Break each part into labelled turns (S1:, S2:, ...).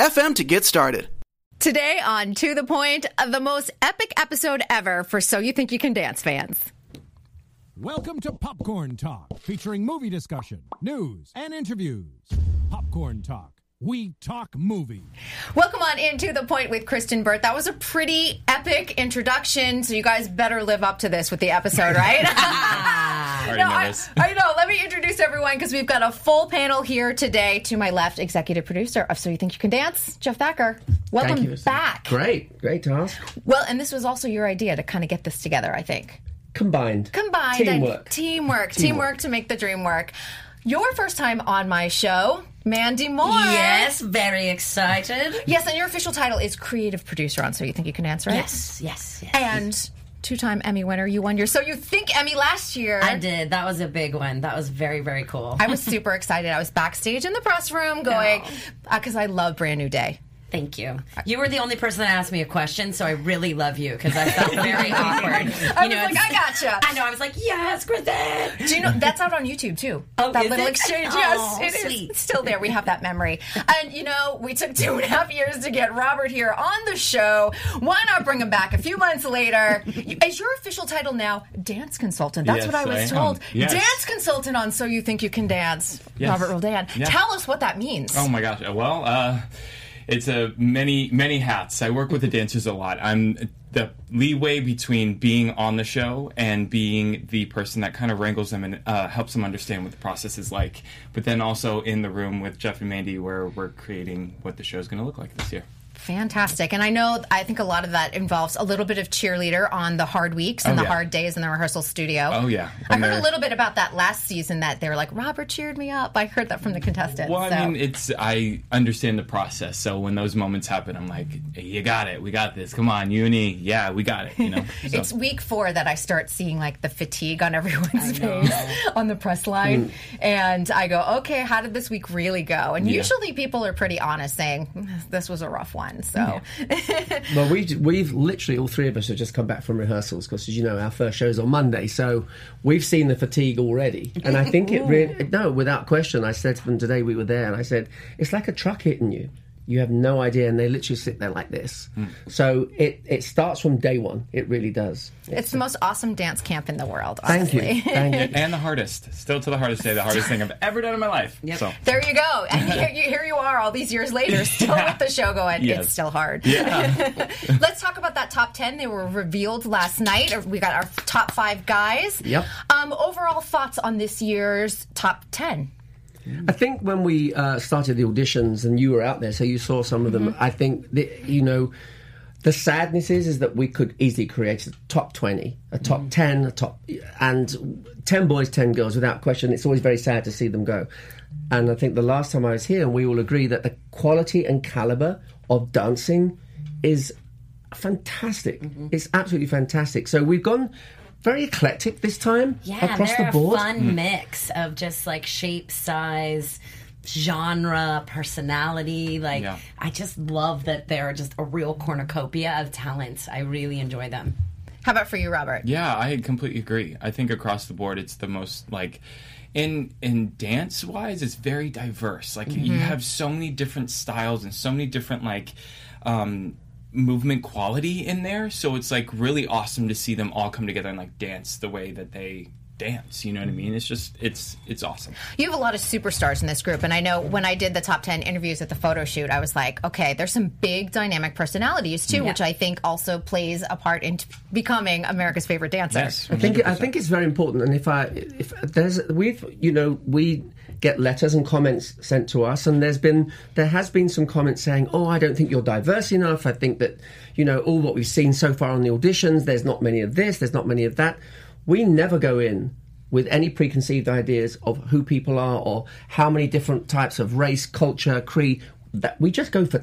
S1: FM to get started.
S2: Today on To the Point, the most epic episode ever for So You Think You Can Dance fans.
S3: Welcome to Popcorn Talk, featuring movie discussion, news, and interviews. Popcorn Talk. We talk movie.
S2: Welcome on into the point with Kristyn Burtt. That was a pretty epic introduction, so you guys better live up to this with the episode, right?
S4: no, I,
S2: I, know. Let me introduce everyone because we've got a full panel here today. To my left, executive producer of So You Think You Can Dance, Jeff Thacker. Welcome
S5: you,
S2: back.
S5: Great, great Tom.
S2: Well, and this was also your idea to kind of get this together, I think.
S5: Combined.
S2: Combined.
S5: Teamwork.
S2: Teamwork. Teamwork, teamwork to make the dream work. Your first time on my show, Mandy Moore.
S6: Yes, very excited.
S2: Yes, and your official title is creative producer on So You Think You Can Dance right?
S6: Yes, yes, yes.
S2: And two-time Emmy winner. You won your So You Think Emmy last year.
S6: I did. That was a big one. That was very, very cool.
S2: I was super excited. I was backstage in the press room going because uh, I love Brand New Day.
S6: Thank you. You were the only person that asked me a question, so I really love you because I felt very awkward. You
S2: I was like, I gotcha.
S6: I know. I was like, yes, Kristyn.
S2: Do you know that's out on YouTube too?
S6: Oh,
S2: that
S6: is
S2: little
S6: it?
S2: exchange.
S6: Oh,
S2: yes, it is.
S6: sweet.
S2: It's still there. We have that memory. And you know, we took two and a half years to get Robert here on the show. Why not bring him back a few months later? Is your official title now dance consultant? That's
S4: Yes,
S2: what I was
S4: I
S2: told.
S4: Yes.
S2: Dance consultant on So You Think You Can Dance.
S4: Yes.
S2: Robert Roldan.
S4: Yeah.
S2: Tell us what that means.
S4: Oh my gosh. Well, uh, it's a many many hats. I work with the dancers a lot. I'm the leeway between being on the show and being the person that kind of wrangles them and uh, helps them understand what the process is like. But then also in the room with Jeff and Mandy, where we're creating what the show is going to look like this year.
S2: Fantastic. And I know, I think a lot of that involves a little bit of cheerleader on the hard weeks and
S4: Oh,
S2: the
S4: yeah.
S2: hard days in the rehearsal studio.
S4: Oh, yeah.
S2: I heard a
S4: they're-
S2: little bit about that last season that they were like, Robert cheered me up. I heard that from the contestants.
S4: Well, I
S2: so.
S4: mean, it's I understand the process. So when those moments happen, I'm like, hey, you got it. We got this. Come on, uni. Yeah, we got it. You know. So-
S2: It's week four that I start seeing like the fatigue on everyone's face on the press line. And I go, okay, how did this week really go? And
S4: Yeah.
S2: usually people are pretty honest saying, "Mm, this was a rough one. So,
S5: Well, we we've literally all three of us have just come back from rehearsals because, as you know, our first show's on Monday, so we've seen the fatigue already. And I think it really no, without question. I said to them today we were there, and I said it's like a truck hitting you. You have no idea, and they literally sit there like this. So it it starts from day one. It really does.
S2: it's the most awesome dance camp in the world.
S5: Thank you, thank you.
S4: and the hardest, still to the hardest day, the hardest thing I've ever done in my life. So.
S2: There you go. And here, you, here you are all these years later, still with the show going.
S4: Yes.
S2: It's still hard.
S4: Yeah.
S2: Let's talk about that top 10. They were revealed last night. We got our top five guys.
S5: Yep.
S2: Um, overall thoughts on this year's top 10?
S5: I think when we uh, started the auditions and you were out there, so you saw some of them. Mm-hmm. I think that, you know the sadness is is that we could easily create a top twenty, a top mm-hmm. ten, a top and ten boys, ten girls without question. It's always very sad to see them go. And I think the last time I was here, and we all agree that the quality and caliber of dancing is fantastic. Mm-hmm. It's absolutely fantastic. So we've gone very eclectic this time
S6: Yeah,
S5: across
S6: they're
S5: the board.
S6: a fun mix of just like shape, size, genre, personality. Like,
S4: Yeah.
S6: I just love that they're just a real cornucopia of talents. I really enjoy them.
S2: How about for you, Robert?
S4: Yeah, I completely agree. I think across the board, it's the most like in in dance wise, it's very diverse. Like you have so many different styles and so many different like um, movement quality in there. So it's like really awesome to see them all come together and like dance the way that they dance. You know what I mean? It's just it's it's awesome.
S2: You have a lot of superstars in this group, and I know when I did the top 10 interviews at the photo shoot, I was like, okay, there's some big dynamic personalities too, which I think also plays a part in t- becoming America's favorite dancer.
S4: Yes,
S5: I think I think it's very important, and if I if there's we've you know we get letters and comments sent to us, and there's been there has been some comments saying, oh, I don't think you're diverse enough. I think that you know all what we've seen so far on the auditions, there's not many of this, there's not many of that. We never go in with any preconceived ideas of who people are or how many different types of race, culture, creed. That we just go for.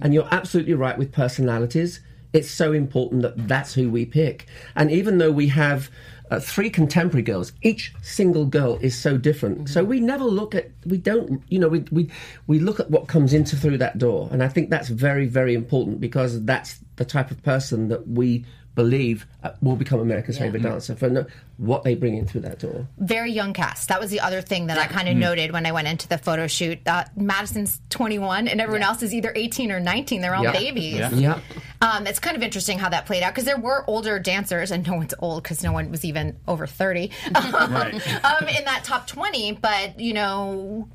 S5: And you're absolutely right with personalities. It's so important that that's who we pick. And even though we have uh, three contemporary girls, each single girl is so different. So we never look at, we don't, you know, we, we, we look at what comes into through that door. And I think that's very, very important because that's the type of person that we believe uh, will become America's favorite dancer for no, what they bring in through that door.
S2: very young cast. That was the other thing that I kind of noted when I went into the photo shoot. Uh, Madison's 21, and everyone else is either 18 or 19. They're all
S5: Yeah.
S2: babies.
S4: Yeah.
S5: Yeah.
S2: Um, it's kind of interesting how that played out because there were older dancers, and no one's old because no one was even over 30
S4: Right.
S2: um, in that top 20. But, you know,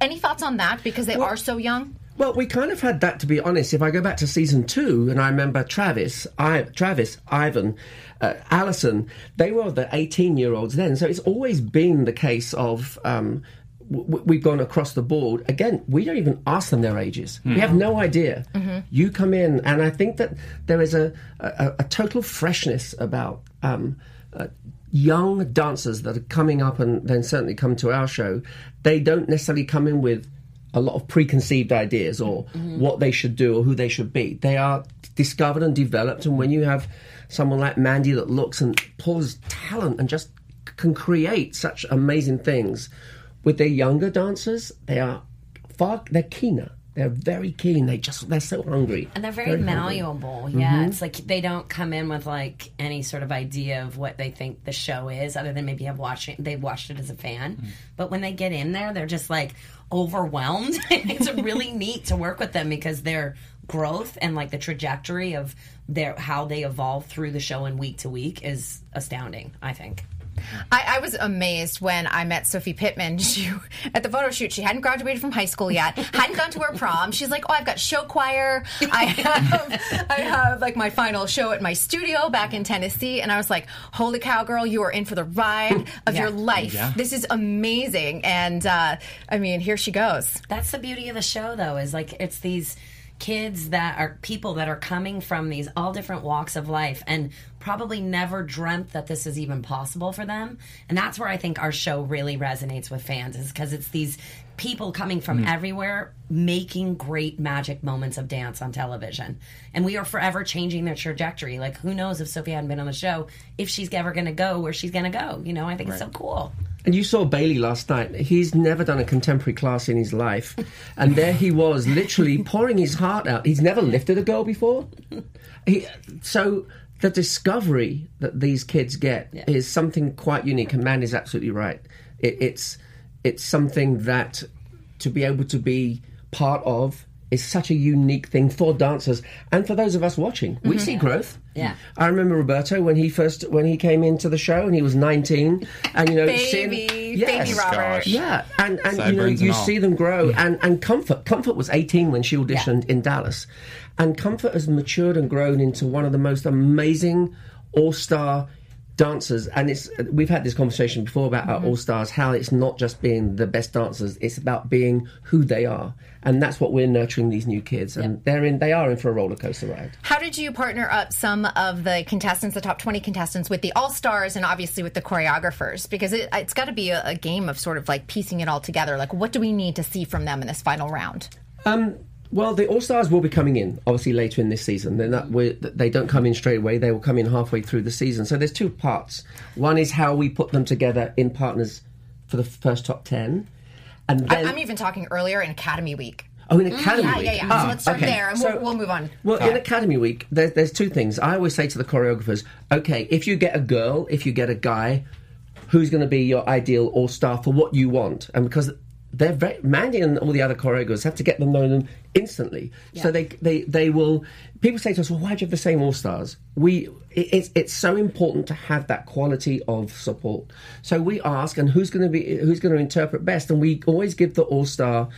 S2: any thoughts on that because they are so young?
S5: Well, we kind of had that to be honest. If I go back to season two, and I remember Travis, I, Travis, Ivan, uh, Allison, they were the eighteen-year-olds then. So it's always been the case of. Um, w- We've gone across the board. Again, we don't even ask them their ages. We have no idea. You come in, and I think that there is a, a, a total freshness about um, uh, young dancers that are coming up and then certainly come to our show. They don't necessarily come in with a lot of preconceived ideas or mm-hmm. what they should do or who they should be. They are discovered and developed. And when you have someone like Mandy that looks and pulls talent and just can create such amazing things with their younger dancers, they are far they're keener. They're very keen. They just they're so hungry.
S6: And they're very,
S5: hungry.
S6: malleable. Mm-hmm. Yeah, it's like they don't come in with like any sort of idea of what they think the show is, other than maybe have watching they've watched it as a fan. Mm. But when they get in there, they're just like overwhelmed. it's really neat to work with them because their growth and like the trajectory of their how they evolve through the show and week to week is astounding. I think.
S2: I, I was amazed when I met Sophie Pittman. She, at the photo shoot, she hadn't graduated from high school yet, hadn't gone to her prom. She's like, "Oh, I've got show choir. I have, I have like my final show at my studio back in Tennessee." And I was like, "Holy cow, girl! You are in for the ride of
S6: Yeah.
S2: your life.
S4: Yeah.
S2: This is amazing." And uh, I mean, here she goes.
S6: That's the beauty of the show, though, is like it's these kids that are people that are coming from these all different walks of life and probably never dreamt that this is even possible for them. And that's where I think our show really resonates with fans, is because it's these people coming from mm. everywhere making great magic moments of dance on television. And we are forever changing their trajectory. Like, who knows if Sophie hadn't been on the show, if she's ever going to go where she's going to go. You know, I think it's so cool.
S5: And you saw Bailey last night. He's never done a contemporary class in his life. And there he was, literally pouring his heart out. He's never lifted a girl before. He, so the discovery that these kids get is something quite unique. And man is absolutely right. It, it's, it's something that to be able to be part of is such a unique thing for dancers and for those of us watching. We mm-hmm. see growth.
S6: Yeah.
S5: I remember Roberto when he first when he came into the show and he was 19 and you know seeing-
S2: Baby,
S5: Yes.
S2: baby Robert.
S4: Gosh.
S5: Yeah, and and you know you
S4: all.
S5: see them grow, and and Comfort Comfort was 18 when she auditioned in Dallas, and Comfort has matured and grown into one of the most amazing all star dancers. And it's we've had this conversation before about our mm-hmm. all stars, how it's not just being the best dancers; it's about being who they are, and that's what we're nurturing these new kids, and they're in they are in for a roller coaster ride.
S2: How did you partner up some of the contestants, the top 20 contestants, with the All Stars and obviously with the choreographers? Because it, it's got to be a, a game of sort of like piecing it all together. Like, what do we need to see from them in this final round?
S5: Um, Well, the All Stars will be coming in obviously later in this season. They're they don't come in straight away. They will come in halfway through the season. So there's two parts. One is how we put them together in partners for the first top ten, and
S2: I,
S5: then
S2: I'm even talking earlier in Academy Week.
S5: oh, in Academy
S2: Yeah,
S5: Week.
S2: yeah, yeah.
S5: Ah,
S2: so let's start
S5: okay.
S2: there and
S5: So-
S2: we'll, we'll move on.
S5: Well, in Academy Week, there, there's two things. I always say to the choreographers, okay, if you get a girl, if you get a guy, who's going to be your ideal all star for what you want? And because they're very, Mandy and all the other choreographers have to get them known instantly. So they, they, they will. People say to us, well, why do you have the same all stars? We, it, it's, it's so important to have that quality of support. So we ask, and who's going to be, who's going to interpret best? And we always give the all star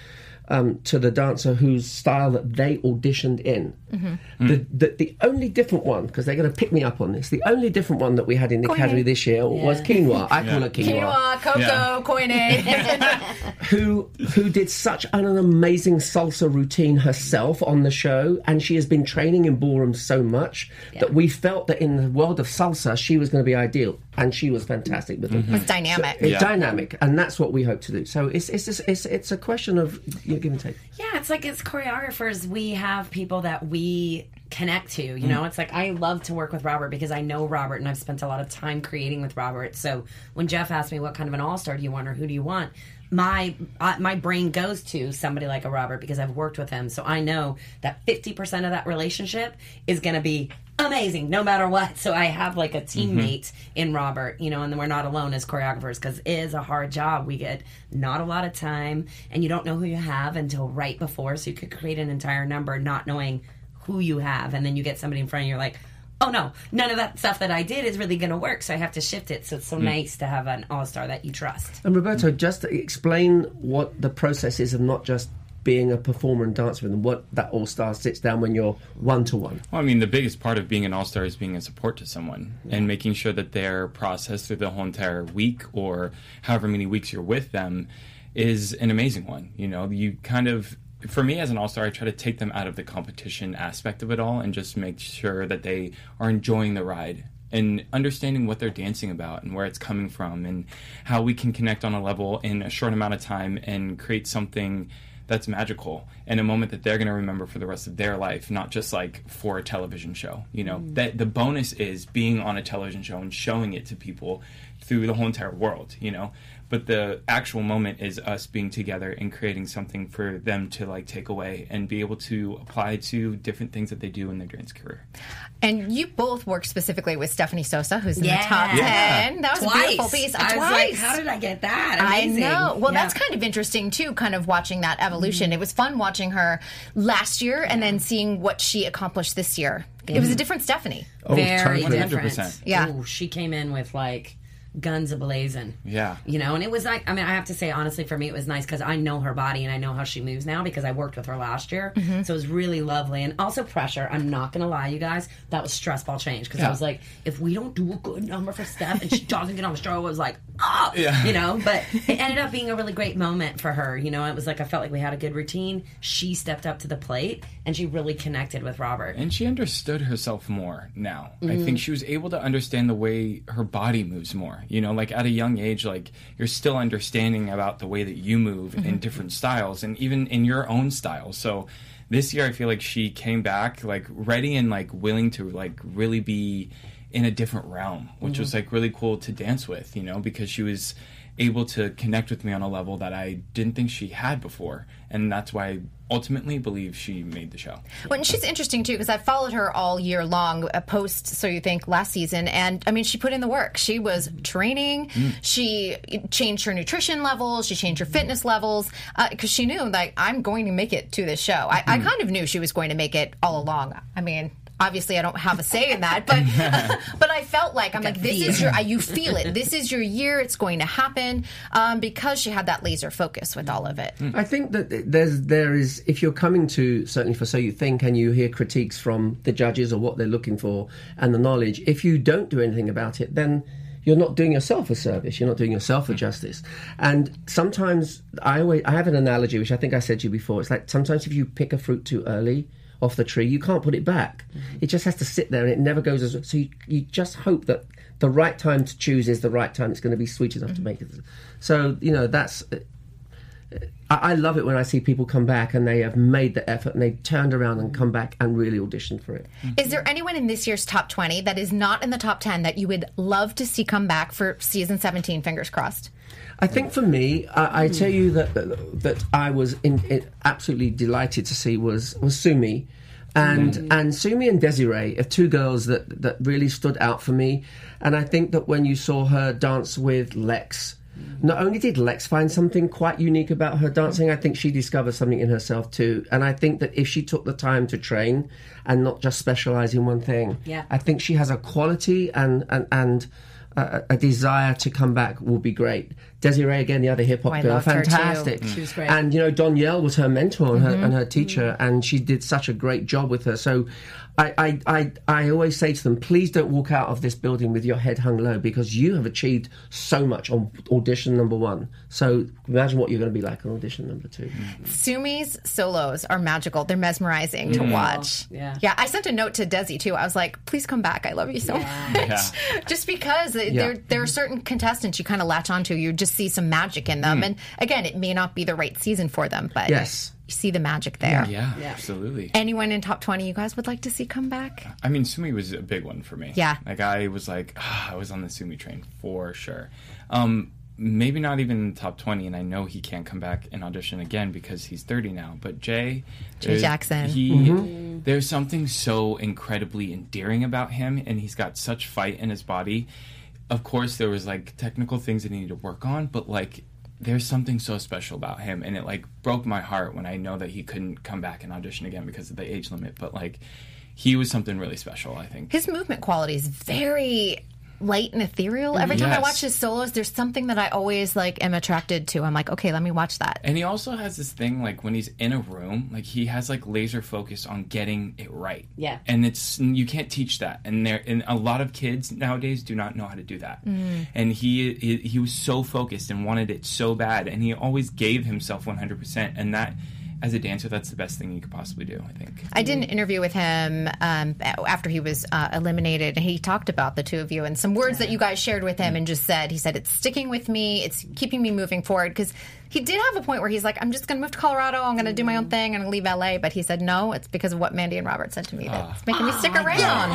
S5: um, to the dancer whose style that they auditioned in. Mm-hmm. The, mm. the the only different one because they're going to pick me up on this. The only different one that we had in the academy this year was quinoa. I call her
S2: Quinoa, cocoa,
S4: Yeah.
S2: koine.
S5: who who did such an, an amazing salsa routine herself on the show, and she has been training in ballroom so much that we felt that in the world of salsa she was going to be ideal, and she was fantastic with it. Mm-hmm.
S2: It's dynamic.
S5: It's
S4: Yeah.
S5: dynamic, and that's what we hope to do. So it's it's just, it's it's a question of you know, give and take.
S6: Yeah, it's like as choreographers, we have people that we connect to. You know, it's like I love to work with Robert because I know Robert and I've spent a lot of time creating with Robert. So when Jeff asked me what kind of an all star do you want or who do you want, my uh, my brain goes to somebody like a Robert because I've worked with him. So I know that fifty percent of that relationship is going to be amazing no matter what. So I have like a mm-hmm. teammate in Robert, you know, and then we're not alone as choreographers because it is a hard job. We get not a lot of time and you don't know who you have until right before. So you could create an entire number not knowing who you have. And then you get somebody in front of you, you're like, oh no, none of that stuff that I did is really going to work. So I have to shift it. So it's so mm. nice to have an all star that you trust.
S5: And Roberto, just explain what the process is of not just being a performer and dancer, and what that all star sits down when you're one to one.
S4: Well, I mean, the biggest part of being an all star is being a support to someone and making sure that their process through the whole entire week or however many weeks you're with them is an amazing one. You know, you kind of, for me as an all star, I try to take them out of the competition aspect of it all and just make sure that they are enjoying the ride and understanding what they're dancing about and where it's coming from and how we can connect on a level in a short amount of time and create something that's magical and a moment that they're going to remember for the rest of their life not just like for a television show you know? Mm. That the bonus is being on a television show and showing it to people through the whole entire world you know but the actual moment is us being together and creating something for them to like take away and be able to apply to different things that they do in their dance career
S2: And you both worked specifically with Stephanie Sosa, who's in
S6: Yeah.
S2: the top
S4: Yeah.
S2: 10. That was a beautiful piece.
S6: I was
S2: Twice.
S6: like, how did I get that?
S2: I know. Well,
S6: Yeah.
S2: that's kind of interesting too, kind of watching that evolution.
S6: Mm-hmm.
S2: It was fun watching her last year and then seeing what she accomplished this year. It was a different Stephanie.
S6: Oh, very
S5: totally.
S6: different.
S4: 100%.
S2: Yeah.
S6: Ooh, she came in with like guns ablazing.
S4: Yeah.
S6: You know, and it was like, I mean, I have to say, honestly, for me, it was nice because I know her body and I know how she moves now because I worked with her last year.
S2: Mm-hmm.
S6: So it was really lovely. And also pressure. I'm not going to lie, you guys, that was stressful change because I was like, if we don't do a good number for Steph and she doesn't get on the show, I was like, oh,
S4: Yeah.
S6: you know, but it ended up being a really great moment for her. You know, it was like, I felt like we had a good routine. She stepped up to the plate and she really connected with Robert.
S4: and she understood herself more now. I
S6: Mm-hmm.
S4: think she was able to understand the way her body moves more. You know, like at a young age, like you're still understanding about the way that you move
S6: Mm-hmm.
S4: in different styles and even in your own style. So this year, I feel like she came back like ready and like willing to like really be in a different realm, which
S6: Mm-hmm.
S4: was like really cool to dance with, you know, because she was able to connect with me on a level that I didn't think she had before. And that's why ultimately believe she made the show.
S2: Well, and she's interesting too because I followed her all year long, uh, post So You Think last season, and I mean, she put in the work. She was training. Mm. She changed her nutrition levels. She changed her fitness levels uh, because she knew like I'm going to make it to this show. I, I mm. kind of knew she was going to make it all along. I mean. Obviously, I don't have a say in that, but but I felt like I'm like this is your you feel it. This is your year. It's going to happen um, because she had that laser focus with all of it.
S5: I think that there's there is if you're coming to certainly for so you think and you hear critiques from the judges or what they're looking for and the knowledge, if you don't do anything about it, then you're not doing yourself a service. You're not doing yourself a justice. And sometimes I always I have an analogy which I think I said to you before. It's like sometimes if you pick a fruit too early off the tree, you can't put it back. Mm-hmm. It just has to sit there and it never goes as so you, you just hope that the right time to choose is the right time. It's going to be sweet enough to mm-hmm. make it. So you know that's I, I love it when I see people come back and they have made the effort and they've turned around and come back and really auditioned for it.
S2: Is there anyone in this year's top 20 that is not in the top 10 that you would love to see come back for season 17? Fingers crossed.
S5: I think for me, I, I tell you that that, I was in, in, absolutely delighted to see was was Sumi. And mm. and Sumi and Desiree are two girls that, that really stood out for me. And I think that when you saw her dance with Lex, not only did Lex find something quite unique about her dancing, I think she discovered something in herself too. And I think that if she took the time to train and not just specialize in one thing,
S6: Yeah.
S5: I think she has a quality and and and a, a desire to come back will be great. Desiree again, the other hip hop
S2: Oh, I
S5: girl,
S2: loved her, too.
S5: fantastic.
S6: She was great.
S5: And you know, Danielle was her mentor and her,
S2: Mm-hmm.
S5: and her teacher, mm-hmm. and she did such a great job with her. So, I, I, I, I always say to them, please don't walk out of this building with your head hung low because you have achieved so much on audition number one. So imagine what you're going to be like on audition number two. Mm-hmm.
S2: Sumi's solos are magical. They're mesmerizing to mm. watch.
S6: Oh, yeah.
S2: Yeah. I sent a note to Desi too. I was like, please come back. I love you so much.
S4: Yeah.
S2: Just because uh, there, there are certain contestants you kind of latch onto. You just see some magic in them. And again, it may not be the right season for them, but
S5: Yes.
S2: you see the magic there.
S4: Yeah, absolutely.
S2: Anyone in top 20 you guys would like to see come back?
S4: I mean, Sumi was a big one for me.
S2: Yeah.
S4: Like I was like, ah, I was on the Sumi train for sure. Um, maybe not even in the top twenty, and I know he can't come back and audition again because he's thirty now. But Jay,
S2: Jay Jackson.
S4: he there's something so incredibly endearing about him, and he's got such fight in his body. Of course, there was like technical things that he needed to work on, but like. There's something so special about him, and it like broke my heart when I know that he couldn't come back and audition again because of the age limit. But like, he was something really special. I think.
S2: His movement quality is very light and ethereal. Every time I watch his solos, there's something that I always like am attracted to. I'm like, okay, let me watch that.
S4: And he also has this thing like when he's in a room, like he has like laser focus on getting it right.
S6: Yeah.
S4: And it's you can't teach that. And there and a lot of kids nowadays do not know how to do that. Mm. And he, he he was so focused and wanted it so bad and he always gave himself 100% and that as a dancer that's the best thing you could possibly do, I think.
S2: I did an interview with him um, after he was uh, eliminated, and he talked about the two of you and some words that you guys shared with him, and just said, he said, it's sticking with me, it's keeping me moving forward. Because he did have a point where he's like, I'm just going to move to Colorado, I'm going to do my own thing, I'm going to leave LA. But he said, no, it's because of what Mandy and Robert said to me that's making me stick around.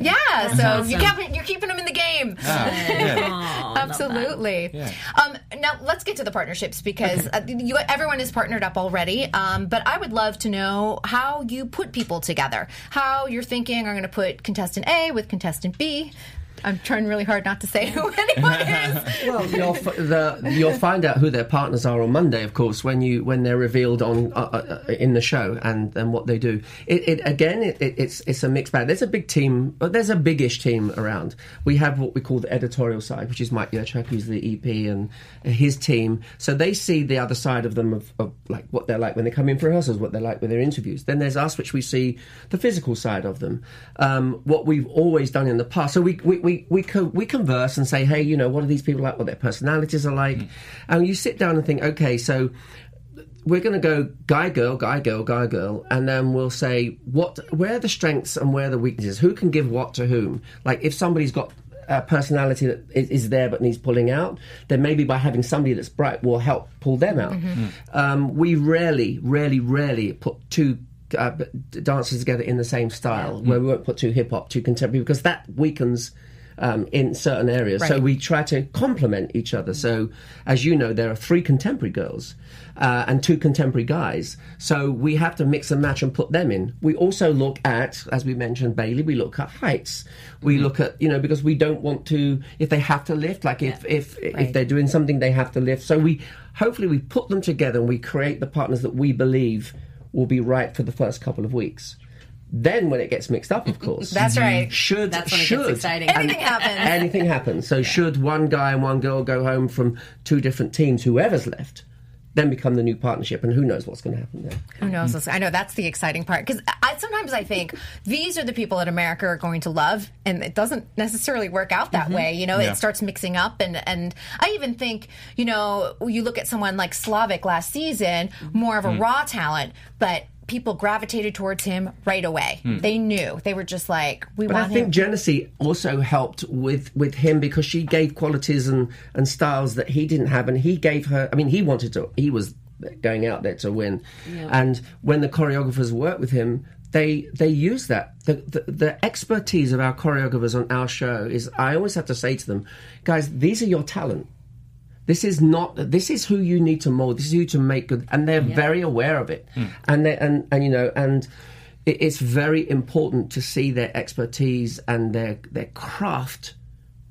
S2: Yeah, so you kept, you're keeping him in the game.
S4: Yeah.
S2: Absolutely.
S4: Yeah.
S2: Um, now let's get to the partnerships because uh, you, everyone is partnered up already. Um, but I would love to know how you put people together. How you're thinking I'm going to put contestant A with contestant B. I'm trying really hard not to say who anyone is.
S5: Well, you'll, the, you'll find out who their partners are on Monday, of course, when you when they're revealed on uh, uh, uh, in the show and, and what they do. It, it again, it, it, it's it's a mixed bag. There's a big team, but there's a biggish team around. We have what we call the editorial side, which is Mike Yerchuk, who's the EP, and his team. So they see the other side of them of, of like what they're like when they come in for rehearsals, what they're like with their interviews. Then there's us, which we see the physical side of them. Um, what we've always done in the past. So we we we we, co- we converse and say, hey, you know, what are these people like? What their personalities are like? And you sit down and think, okay, so we're going to go guy girl guy girl guy girl and then we'll say what where are the strengths and where are the weaknesses? Who can give what to whom? Like if somebody's got a personality that is, is there but needs pulling out then maybe by having somebody that's bright will help pull them out. Um, we rarely rarely rarely put two uh, dancers together in the same style where we won't put two hip hop two contemporary because that weakens um, in certain areas. So we try to complement each other. So, as you know, there are three contemporary girls uh, and two contemporary guys. So we have to mix and match and put them in. We also look at, as we mentioned, Bailey. We look at heights. We look at you know because we don't want to if they have to lift. Like if if if they're doing something, they have to lift. So we hopefully we put them together and we create the partners that we believe will be right for the first couple of weeks. Then, when it gets mixed up, of course,
S2: That's mm-hmm. right.
S5: should
S6: That's when it gets
S5: should
S6: exciting.
S2: Anything happens.
S5: anything happens. So should one guy and one girl go home from two different teams, whoever's left, then become the new partnership, and who knows what's going to happen there.
S2: Who knows? I know that's the exciting part because I sometimes I think these are the people that America are going to love, and it doesn't necessarily work out that mm-hmm. way. You know,
S4: Yeah.
S2: it starts mixing up, and and I even think you know you look at someone like Slavik last season, more of a mm. raw talent, but. People gravitated towards him right away. Hmm. They knew. They were just like, we
S5: But
S2: want
S5: I think
S2: him.
S5: Genessy also helped with, with him because she gave qualities and, and styles that he didn't have, and he gave her. I mean, he wanted to. He was going out there to win, and when the choreographers worked with him, they they use that. The, the the expertise of our choreographers on our show is. I always have to say to them, guys, these are your talent. This is not. This is who you need to mold. This is who to make good, and they're very aware of it. Hmm. And they and and you know and it, it's very important to see their expertise and their their craft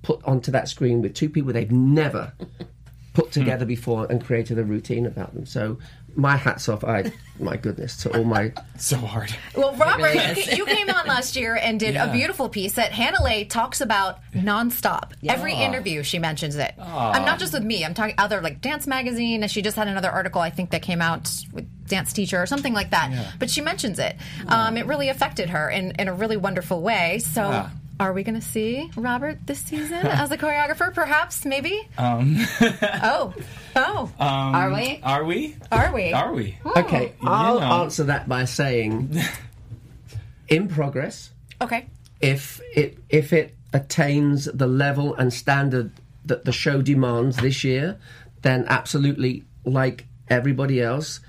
S5: put onto that screen with two people they've never put together hmm. before and created a routine about them. So my hats off. I, my goodness, to all my
S4: So hard.
S2: Well, Robert,
S6: really
S2: you, you came on last year and did a beautiful piece that Hannahlei talks about nonstop. Every interview, she mentions it. I'm not just with me. I'm talking other like Dance Magazine, and she just had another article I think that came out with Dance Teacher or something like that. But she mentions it. Um, it really affected her in, in a really wonderful way. So.
S4: Yeah.
S2: Are we going to see Robert this season as a choreographer? Perhaps, maybe.
S4: Um,
S2: oh, oh,
S6: Are we?
S4: are we?
S2: are we?
S4: Are we?
S5: Okay, I'll
S4: know.
S5: answer that by saying, in progress.
S2: Okay.
S5: If it if it attains the level and standard that the show demands this year, then absolutely, like everybody else,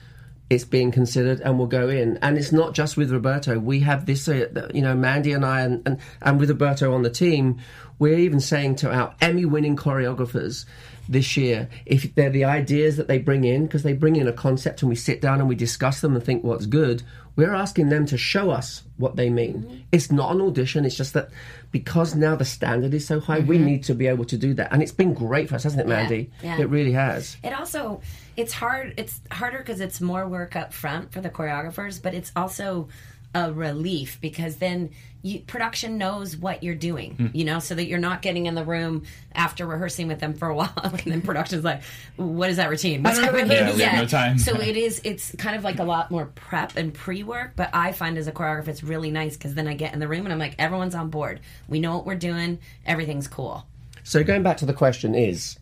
S5: it's being considered and will go in. And it's not just with Roberto. We have this, uh, you know, Mandy and I, and, and, and with Roberto on the team, we're even saying to our Emmy-winning choreographers this year, if they're the ideas that they bring in, because they bring in a concept and we sit down and we discuss them and think what's good, we're asking them to show us what they mean. It's not an audition, it's just that because now the standard is so high, we need to be able to do that. And it's been great for us, hasn't it, Mandy?
S6: yeah.
S5: It really has.
S6: It also it's hard. It's harder because it's more work up front for the choreographers, but it's also a relief because then you, production knows what you're doing, hmm. you know, so that you're not getting in the room after rehearsing with them for a while, and then production's like, "What is that routine? What's happening?"
S4: Yeah, we have no time.
S6: So it is. It's kind of like a lot more prep and pre-work. But I find as a choreographer, it's really nice because then I get in the room and I'm like, everyone's on board. We know what we're doing. Everything's cool.
S5: So going back to the question is,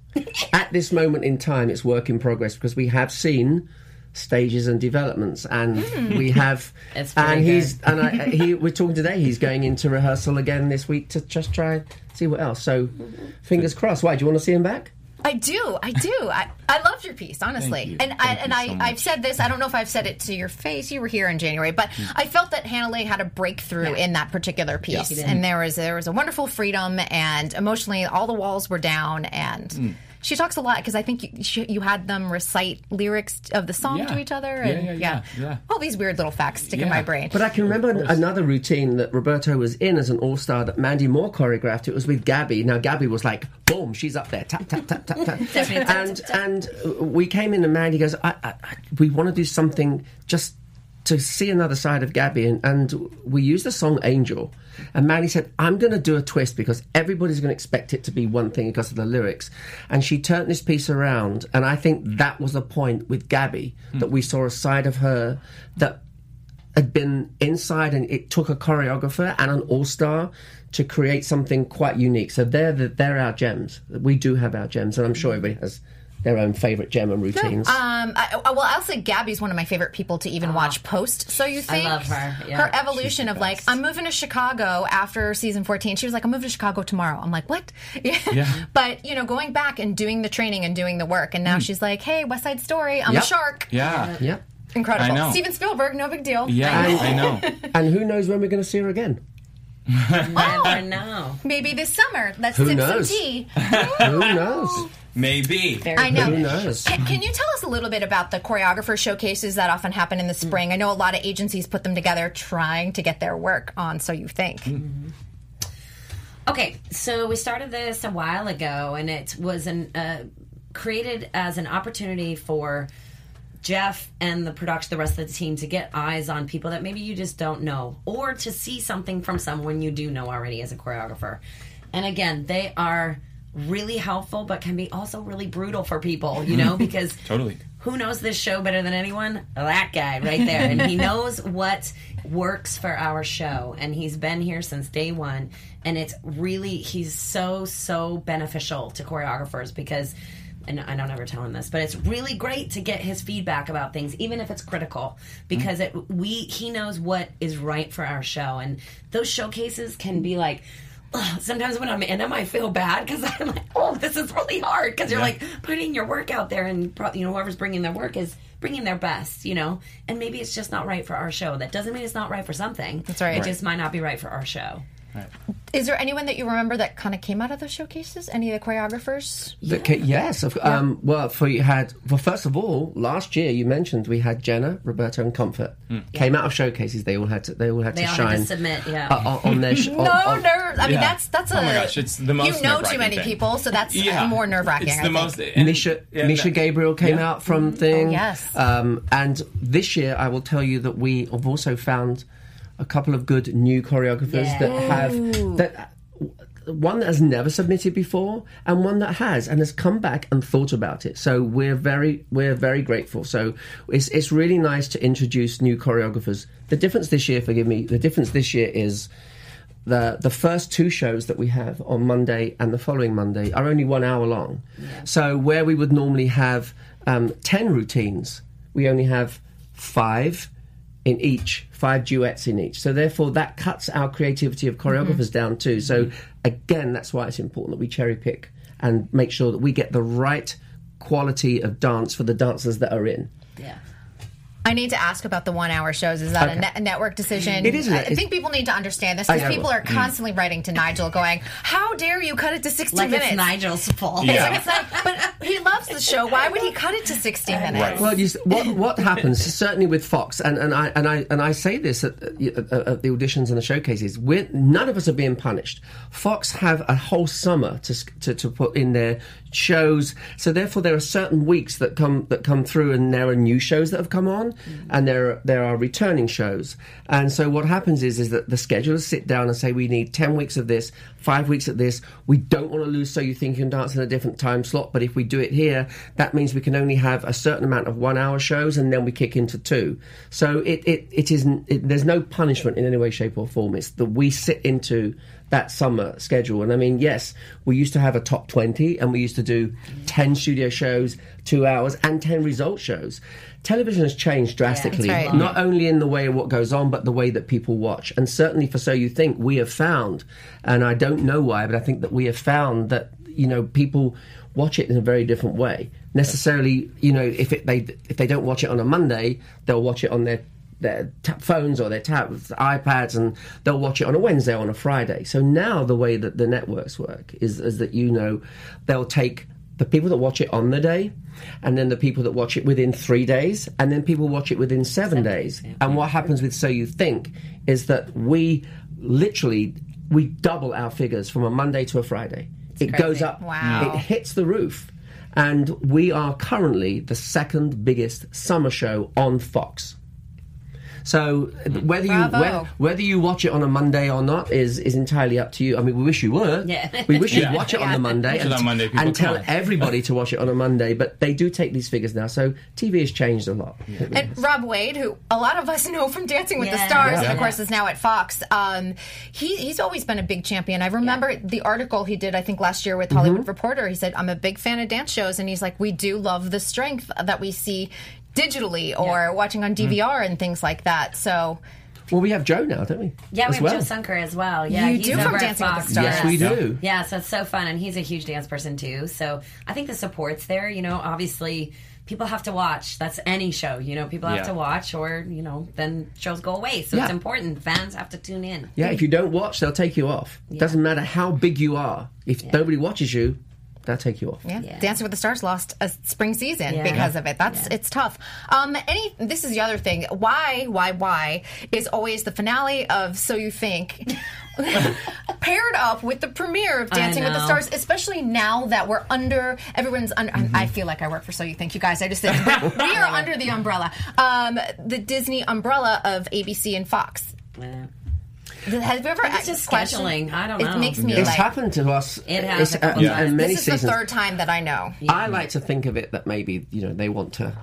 S5: at this moment in time, it's work in progress because we have seen stages and developments, and hmm. we have, and he's
S6: good.
S5: and I, uh, he, we're talking today. He's going into rehearsal again this week to just try and see what else. So, mm-hmm. fingers crossed. Why do you want to see him back?
S2: I do, I do. I, I loved your piece, honestly.
S4: You.
S2: And I,
S4: Thank
S2: and
S4: you
S2: I,
S4: so
S2: I've said this. I don't know if I've said it to your face. You were here in January, but mm. I felt that Hannahlei had a breakthrough in that particular piece, and there was there was a wonderful freedom, and emotionally, all the walls were down, and. Mm. She talks a lot because I think you, she, you had them recite lyrics of the song
S4: Yeah.
S2: to each other,
S4: Yeah,
S2: and
S4: yeah, yeah, yeah.
S2: all these weird little facts stick in my brain.
S5: But I can remember another routine that Roberto was in as an all star that Mandy Moore choreographed. It was with Gabby. Now Gabby was like, boom, she's up there, tap tap tap tap tap,
S6: tap,
S5: and
S6: tap, tap.
S5: and we came in and Mandy goes, I, I, I, we want to do something just to see another side of Gabby, and, and we used the song Angel. And Mandy said, I'm going to do a twist because everybody's going to expect it to be one thing because of the lyrics. And she turned this piece around, and I think that was the point with Gabby hmm. that we saw a side of her that had been inside and it took a choreographer and an all-star to create something quite unique so they're the, they're our gems we do have our gems and i'm sure everybody has their own favorite gem and routines
S2: Um, I, I- well, I'll say Gabby's one of my favorite people to even watch post. So you think
S6: love her, yeah.
S2: her evolution of like, I'm moving to Chicago after season 14. She was like, I'm moving to Chicago tomorrow. I'm like, what? Yeah.
S4: Yeah.
S2: But you know, going back and doing the training and doing the work, and now she's like, Hey, West Side Story. I'm
S5: Yep.
S2: a shark.
S4: Yeah.
S5: yeah
S2: Incredible.
S4: I know.
S2: Steven Spielberg, no big deal.
S4: Yeah, I know.
S5: and who knows when we're going to see her again
S6: Never know.
S2: Maybe this summer. Let's
S5: Who
S2: sip
S5: knows?
S2: some tea.
S5: who knows
S4: Maybe.
S2: I know.
S5: who knows
S2: Can, can you tell us a little bit about the choreographer showcases that often happen in the spring? I know a lot of agencies put them together trying to get their work on So You Think.
S6: Okay, so we started this a while ago, and it was an uh, created as an opportunity for Jeff and the production, the rest of the team, to get eyes on people that maybe you just don't know, or to see something from someone you do know already as a choreographer. And again, they are really helpful, but can be also really brutal for people, you know, because
S4: Totally.
S6: who knows this show better than anyone? That guy right there. And he knows what works for our show. And he's been here since day one. And it's really, he's so, so beneficial to choreographers because, and I don't ever tell him this, but it's really great to get his feedback about things, even if it's critical, because it, we, he knows what is right for our show. And those showcases can be like, sometimes when I'm in them, I feel bad because I'm like, oh, this is really hard because you're
S4: Yeah.
S6: like putting your work out there, and pro- you know whoever's bringing their work is bringing their best, you know. And maybe it's just not right for our show. That doesn't mean it's not right for something.
S2: That's right.
S6: It
S2: Right.
S6: just might not be right for our show.
S2: Is there anyone that you remember that kind of came out of those showcases? Any of the choreographers?
S5: The ca- yes. Of, um, well, for you had well, first of all, last year you mentioned we had Jenna, Roberto, and Comfort came out of showcases. They all had to. They all had
S6: They
S5: to
S6: all
S5: shine
S6: had to submit, yeah.
S5: uh, on, on their. Sh-
S2: No,
S5: on, on-
S2: nerve. I mean,
S4: Yeah.
S2: that's that's a.
S4: Oh my gosh, it's the most
S2: You know too many
S4: thing.
S2: people, so that's
S4: Yeah.
S2: more nerve wracking.
S4: It's the most. and-
S5: Misha,
S4: yeah,
S5: Misha
S4: that-
S5: Gabriel came
S4: yeah.
S5: out from thing.
S2: Oh, yes.
S5: Um, and this year, I will tell you that we have also found a couple of good new choreographers that have that. One that has never submitted before, and one that has, and has come back and thought about it. So we're very, we're very grateful. So it's it's really nice to introduce new choreographers. The difference this year, forgive me, the difference this year is the the first two shows that we have on Monday and the following Monday are only one hour long. So where we would normally have um, ten routines, we only have five in each, five duets in each. So therefore, that cuts our creativity of choreographers mm-hmm. down too. So again, that's why it's important that we cherry pick and make sure that we get the right quality of dance for the dancers that are in.
S6: Yeah.
S2: I need to ask about the one hour shows. Is that a,
S5: Okay.
S2: net- a network decision?
S5: It is a-
S2: I
S5: it's-
S2: think people need to understand this because people are mm. constantly writing to Nigel going, How dare you cut it to 60
S6: Like
S2: minutes?
S6: it's Nigel's fault.
S2: It's like, it's like, but he loves the show. Why would he cut it to 60 minutes?
S4: Right.
S5: Well, you, what what happens certainly with Fox, and, and I and I and I say this at, at, at the auditions and the showcases. We're, none of us are being punished. Fox have a whole summer to, to to put in their shows, so therefore there are certain weeks that come that come through, and there are new shows that have come on, mm-hmm. and there are, there are returning shows. And so what happens is is that the schedulers sit down and say we need ten weeks of this, five weeks of this. We don't want to lose so you think you can dance in a different time slot, but if we do it here, that means we can only have a certain amount of one hour shows and then we kick into two. So it, it, it isn't, it, there's no punishment in any way, shape, or form. It's that we sit into that summer schedule. And I mean, yes, we used to have a top 20 and we used to do 10 studio shows, two hours, and 10 result shows. Television has changed drastically,
S2: right.
S5: not only in the way of what goes on, but the way that people watch. And certainly for So You Think, we have found, and I don't know why, but I think that we have found that, you know, people watch it in a very different way. Necessarily, you know, if it, they if they don't watch it on a Monday, they'll watch it on their their phones or their tablets, iPads, and they'll watch it on a Wednesday or on a Friday. So now the way that the networks work is, is that you know they'll take the people that watch it on the day, and then the people that watch it within three days, and then people watch it within seven, days. And what happens with So You Think is that we literally we double our figures from a Monday to a Friday. it goes up.
S2: Wow.
S5: It hits the roof. And we are currently the second biggest summer show on Fox. So whether you whether, whether you watch it on a Monday or not is is entirely up to you. I mean, we wish you were.
S6: Yeah.
S5: We wish you'd
S4: Yeah.
S5: watch it on the Monday and,
S4: on Monday,
S5: and tell
S4: come.
S5: everybody to watch it on a Monday. But they do take these figures now, so TV has changed a lot.
S2: And Rob Wade, who a lot of us know from Dancing with the Stars, and
S6: Yeah.
S2: of course is now at Fox. Um, he, he's always been a big champion. I remember the article he did, I think last year with Hollywood Reporter. He said, "I'm a big fan of dance shows," and he's like, "We do love the strength that we see digitally or watching on mm-hmm. DVR and things like that." So
S5: Well, we have Joe now, don't we?
S6: Yeah,
S5: As
S6: we have
S5: well.
S6: Joe Sungkur as well. Yeah,
S2: You
S6: he's
S2: do
S6: over
S2: from
S6: at
S2: Dancing with the Stars.
S5: Yes, we do.
S6: Yeah, so it's so fun, and he's a huge dance person too. So I think the support's there. You know, obviously people have to watch. That's any show. You know, people have
S4: Yeah.
S6: to watch, or you know, then shows go away. So it's important. Fans have to tune in.
S5: Yeah, if you don't watch, they'll take you off. Doesn't matter how big you are. If nobody watches you, they'll take you off.
S2: Yeah.
S6: Yeah.
S2: Dancing with the Stars lost a spring season
S6: Yeah.
S2: because of it. That's it's tough. Um, any this is the other thing. Why, why, why is always the finale of So You Think paired up with the premiere of Dancing with the. Stars, especially now that we're under everyone's under. I feel like I work for So You Think, you guys. I just said we are under the umbrella, um, the Disney umbrella of ABC and Fox.
S6: Yeah.
S2: Have you ever
S6: It's just scheduling. I don't know.
S2: It
S6: know.
S2: makes me
S5: It's
S2: like.
S5: happened to us.
S6: It has
S5: it's-
S6: a couple
S5: uh,
S6: times.
S5: many
S2: This is the third time that I know.
S5: I like to think of it that maybe you know they want to.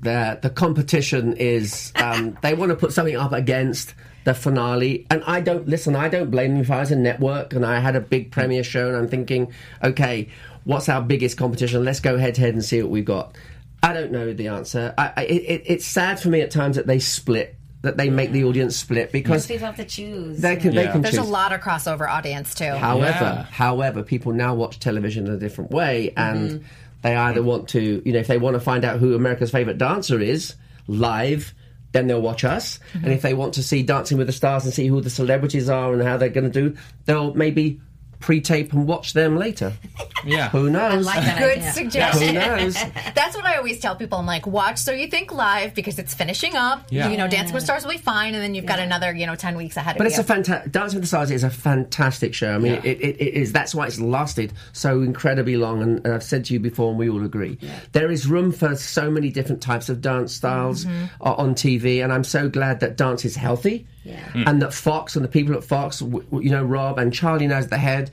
S5: The the competition is um, they want to put something up against the finale, and I don't listen. I don't blame them if I was a network and I had a big premiere show, and I'm thinking, okay, what's our biggest competition? Let's go head to head and see what we've got. I don't know the answer. I, I, it, it's sad for me at times that they split, that they make the audience split because
S6: People have to choose.
S5: they can they can
S2: There's a lot of crossover audience too.
S5: However,
S4: Yeah.
S5: however, people now watch television in a different way, and
S2: Mm-hmm.
S5: they either want to, you know, if they want to find out who America's favorite dancer is live, then they'll watch us.
S2: Mm-hmm.
S5: And if they want to see Dancing with the Stars and see who the celebrities are and how they're going to do, they'll maybe pre-tape and watch them later.
S4: Yeah.
S5: Who knows?
S6: like that
S2: Good
S6: idea.
S2: suggestion.
S5: Who knows?
S2: That's what I always tell people. I'm like, watch So You Think live because it's finishing up.
S4: Yeah.
S2: You know, Dancing with the Stars will be fine, and then you've got another, you know, 10 weeks ahead of you.
S5: But it's a fantastic. Dancing with the Stars is a fantastic show. I mean,
S4: Yeah.
S5: it, it, it is. That's why it's lasted so incredibly long. And, and I've said to you before, and we all agree, there is room for so many different types of dance styles o- on TV. And I'm so glad that dance is healthy, and that Fox and the people at Fox, w- w- you know, Rob and Charlie knows the head,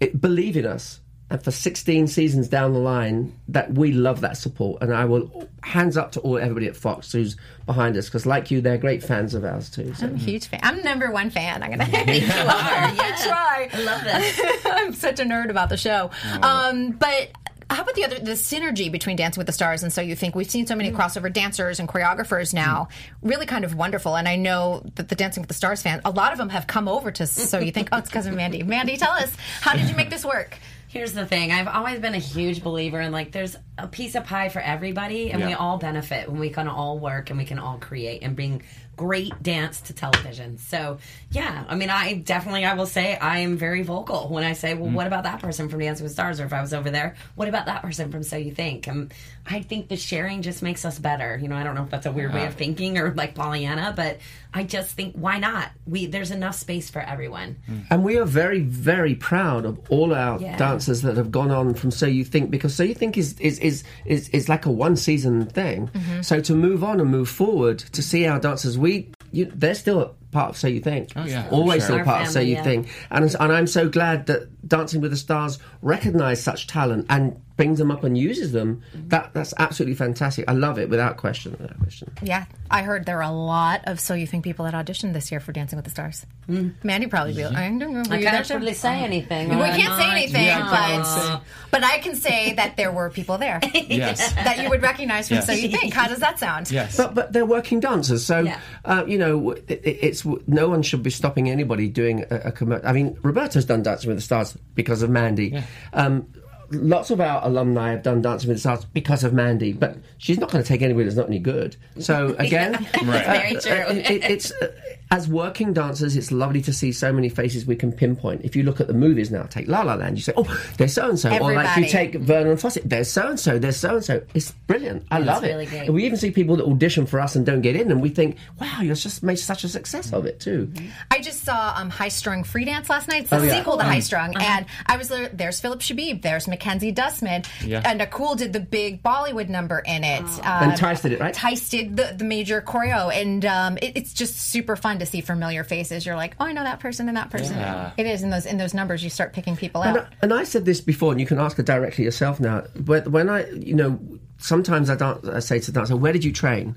S5: it, believe in us. And for 16 seasons down the line, that we love that support, and I will hands up to all everybody at Fox who's behind us because, like you, they're great fans of ours too. So.
S2: I'm a huge fan. I'm number one fan. I'm gonna. you are. I try.
S6: I love this.
S2: I'm such a nerd about the show. Um, but how about the other the synergy between Dancing with the Stars and So You Think? We've seen so many mm. crossover dancers and choreographers now, mm. really kind of wonderful. And I know that the Dancing with the Stars fans, a lot of them have come over to So You Think. Oh, it's because of Mandy. Mandy, tell us how did you make this work?
S6: Here's the thing. I've always been a huge believer in like there's a piece of pie for everybody and we all benefit when we can all work and we can all create and bring great dance to television. So, yeah, I mean, I definitely I will say I am very vocal when I say, "Well, what about that person from Dancing with Stars?" or if I was over there, "What about that person from So You Think?" Um, I think the sharing just makes us better. You know, I don't know if that's a weird way of thinking or like Pollyanna, but I just think why not? We there's enough space for everyone.
S5: And we are very, very proud of all our
S6: Yeah.
S5: dancers that have gone on from So You Think because So You Think is is is is, is like a one season thing.
S6: Mm-hmm.
S5: So to move on and move forward, to see our dancers, we you, they're still part of So You Think.
S4: Oh, yeah,
S5: always
S4: sure.
S5: still
S6: Our
S5: part of So You
S6: yeah.
S5: Think. And and I'm so glad that Dancing with the Stars recognise such talent and brings them up and uses them. That that's absolutely fantastic. I love it without question. Without question.
S2: Yeah, I heard there are a lot of So You Think people that auditioned this year for Dancing with the Stars. Mandy probably be. I don't know.
S6: I
S2: you there
S6: can't
S2: too?
S6: really say anything.
S2: We can't say anything,
S4: Yeah,
S2: but but I can say that there were people there
S4: Yes.
S2: that you would recognize from
S4: Yes.
S2: So You Think. How does that sound?
S4: Yes.
S5: But but they're working dancers, so
S6: Yeah.
S5: uh, you know it, it- it's no one should be stopping anybody doing a, a commercial. I mean, Roberto's done Dancing with the Stars because of Mandy. Um, lots of our alumni have done Dancing with the Stars because of Mandy, but she's not going to take anybody that's not any good. So again,
S4: Right.
S6: Very true.
S5: it- it- it's uh, as working dancers, it's lovely to see so many faces we can pinpoint. If you look at the movies now, take La La Land, you say, "Oh, there's so and so," or like you
S2: Everybody.
S5: take Vernon Fawcett, there's so and so, there's so and so. It's brilliant. I love it.
S6: great.
S5: And we even see people that audition for us and don't get in, and we think, "Wow, you've just made such a success of it too."
S2: I just saw um, High Strung Free Dance last night. It's the
S5: Oh, yeah.
S2: sequel to High Strung, and I was there. There's Phillip Chbeeb. There's Mackenzie Dustman,
S4: Yeah.
S2: and Nakul did the big Bollywood number in it. Uh,
S5: And Tice did it, right?
S2: Tice did the, the major choreo, and um, it, it's just super fun to see familiar faces. You're like, oh, I know that person and that person.
S4: Yeah.
S2: It is in those in those numbers. You start picking people
S5: And
S2: out.
S5: I, and I said this before, and you can ask her directly yourself now. But when I, you know, sometimes I, dan- I say to the dancer, "Where did you train?"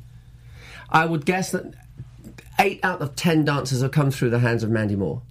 S5: I would guess that eight out of ten dancers have come through the hands of Mandy Moore,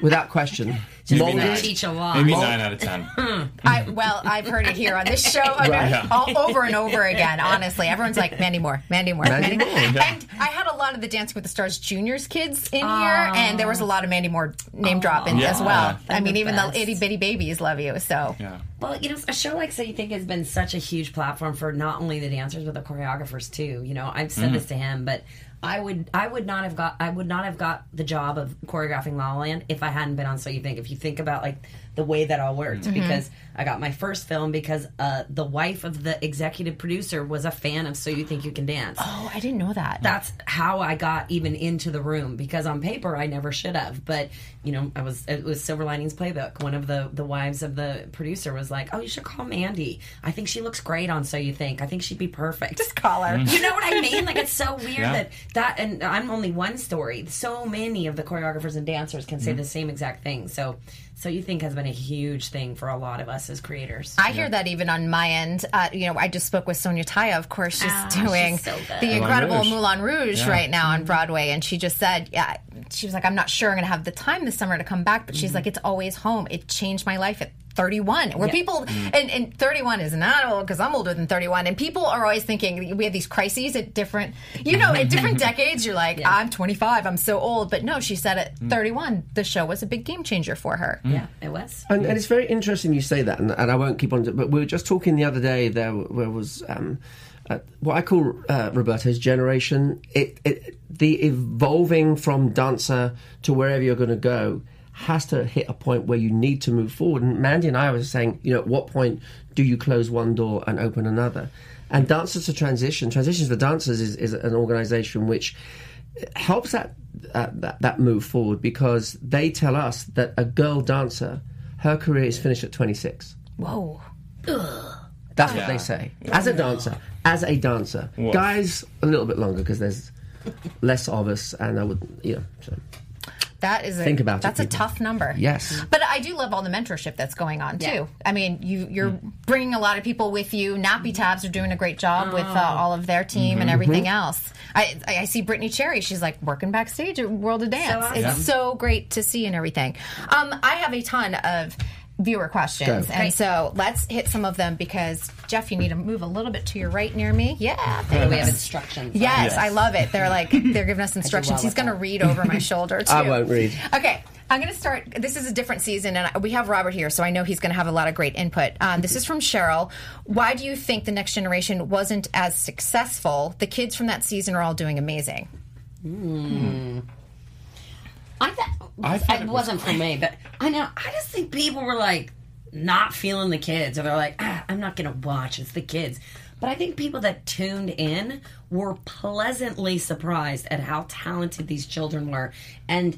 S5: without question.
S6: They
S5: Longest-
S6: teach a lot.
S4: Maybe nine out of ten.
S2: I, well, I've heard it here on this show I mean,
S5: Right.
S2: all over and over again. Honestly, everyone's like Mandy Moore, Mandy Moore,
S5: Mandy
S2: Mandy,
S5: Moore,
S2: Moore.
S4: yeah.
S2: And I had a lot of the Dancing with the Stars juniors kids in here, oh. and there was a lot of Mandy Moore name dropping
S4: Yeah.
S2: as well. I mean,
S6: the
S2: even
S6: best.
S2: the itty bitty babies love you. So
S4: Yeah.
S6: Well, you know, a show like So You Think has been such a huge platform for not only the dancers but the choreographers too. You know, I've said mm-hmm. this to him, but I would I would not have got I would not have got the job of choreographing La La Land if I hadn't been on So You Think. If you think about like the way that all worked, because I got my first film because uh, the wife of the executive producer was a fan of So You Think You Can Dance.
S2: oh, I didn't know that.
S6: that's how I got even into the room because on paper I never should have. But you know, I was it was Silver Linings Playbook. One of the the wives of the producer was like, "Oh, you should call Mandy. I think she looks great on So You Think. I think she'd be perfect."
S2: Just call her.
S6: You know what I mean? Like it's so weird
S4: Yeah.
S6: that that and I'm only one story. So many of the choreographers and dancers can say the same exact thing. So so you think has been a huge thing for a lot of us as creators.
S2: I hear that even on my end. Uh, you know, I just spoke with Sonya Tayeh, of course. She's
S6: Ah,
S2: doing
S6: she's so good.
S2: the
S6: Moulin
S2: incredible
S4: Rouge.
S2: Moulin Rouge
S4: Yeah.
S2: right now on Broadway, and she just said, "Yeah, she was like, I'm not sure I'm going to have the time this summer to come back, but she's like, it's always home. It changed my life at 31. Where
S6: Yeah.
S2: people and, and 31 is not old because I'm older than 31, and people are always thinking we have these crises at different, you know, at different decades. You're like, I'm 25, I'm so old, but no, she said at 31, the show was a big game changer for her.
S6: yeah, it was.
S5: And, and it's very interesting you say that, and, and I won't keep on. But we were just talking the other day. There, where was um, uh, what I call uh, Roberto's generation. It, it the evolving from dancer to wherever you're going to go has to hit a point where you need to move forward. And Mandy and I were saying, you know, at what point do you close one door and open another? And Dancers to Transition, Transitions for Dancers is, is an organization which helps that, uh, that that move forward because they tell us that a girl dancer, her career is finished at 26.
S2: Whoa.
S5: That's what they say. As a dancer, as a dancer, guys a little bit longer because there's less of us, and I would, you know. So.
S2: That is a,
S5: Think about it,
S2: that's a
S5: people.
S2: tough number.
S5: Yes.
S2: But I do love all the mentorship that's going on too.
S6: Yeah.
S2: I mean, you you're
S5: Mm.
S2: bringing a lot of people with you. NappyTabs are doing a great job with uh,
S5: Oh.
S2: all of their team
S5: Mm-hmm.
S2: and everything else. I, I I see Brittany Cherry. She's like working backstage at World of Dance.
S6: awesome.
S2: It's so great to see and everything. Um, I have a ton of viewer questions,
S5: Go.
S2: and so let's hit some of them because Jeff, you need to move a little bit to your right near me. Yeah, thanks.
S6: We have instructions.
S2: Yes,
S4: Yes.
S2: I love it. They're like they're giving us instructions.
S6: well
S2: He's going to
S6: that.
S2: read over my shoulder too.
S5: I won't read.
S2: Okay, I'm going to start. This is a different season, and we have Robert here, so I know he's going to have a lot of great input. Um, this is from Cheryl. Why do you think the next generation wasn't as successful? The kids from that season are all doing amazing.
S6: I thought
S4: I thought
S6: it,
S4: it was
S6: wasn't for me, but I know. I just think people were like not feeling the kids, or they're like, ah, "I'm not going to watch. It's the kids." But I think people that tuned in were pleasantly surprised at how talented these children were, and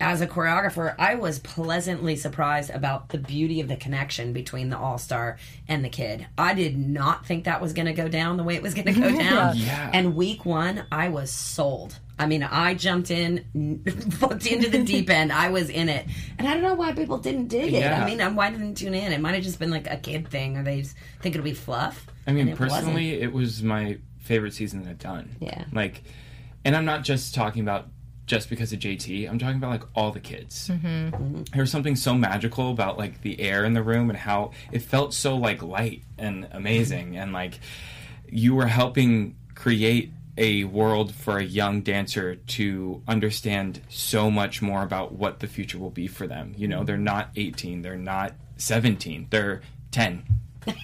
S6: as a choreographer, I was pleasantly surprised about the beauty of the connection between the all star and the kid. I did not think that was going to go down the way it was going to go down.
S4: Yeah.
S6: And week one, I was sold. I mean, I jumped in, booked into the deep end. I was in it, and I don't know why people didn't dig it.
S4: Yeah.
S6: I mean, why didn't tune in? It might have just been like a kid thing, or they just think it'll be fluff.
S4: I mean,
S6: it wasn't.
S4: personally, it was my favorite season that I've done.
S6: Yeah.
S4: Like, and I'm not just talking about just because of JT. I'm talking about like all the kids. Mm-hmm. There was something so magical about like the air in the room and how it felt so like light and amazing, and like you were helping create a world for a young dancer to understand so much more about what the future will be for them. You know, they're not 18, they're not 17, they're 10.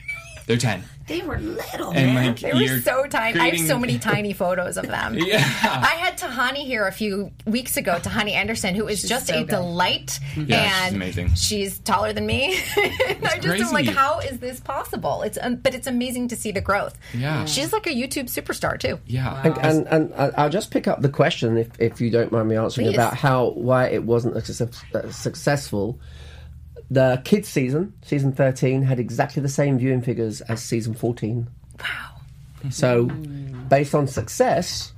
S4: They're 10.
S6: They were little,
S4: And
S6: man.
S4: like
S2: They were so tiny. I have so many tiny photos of them.
S4: Yeah.
S2: I had Tahani here a few weeks ago, Tahani Anderson, who is just
S6: so
S2: a
S6: good.
S2: delight.
S4: Yeah, she's amazing.
S2: She's taller than me. I just am like, how is this possible? It's um, but it's amazing to see the growth.
S4: Yeah.
S2: She's like a YouTube superstar too.
S4: yeah.
S5: And, and, and I- I'll just pick up the question, if, if you don't mind me answering,
S2: Please.
S5: about how why it wasn't a success, uh, successful. The kids' season, season 13, had exactly the same viewing figures as season 14.
S2: Wow.
S5: So, based on success,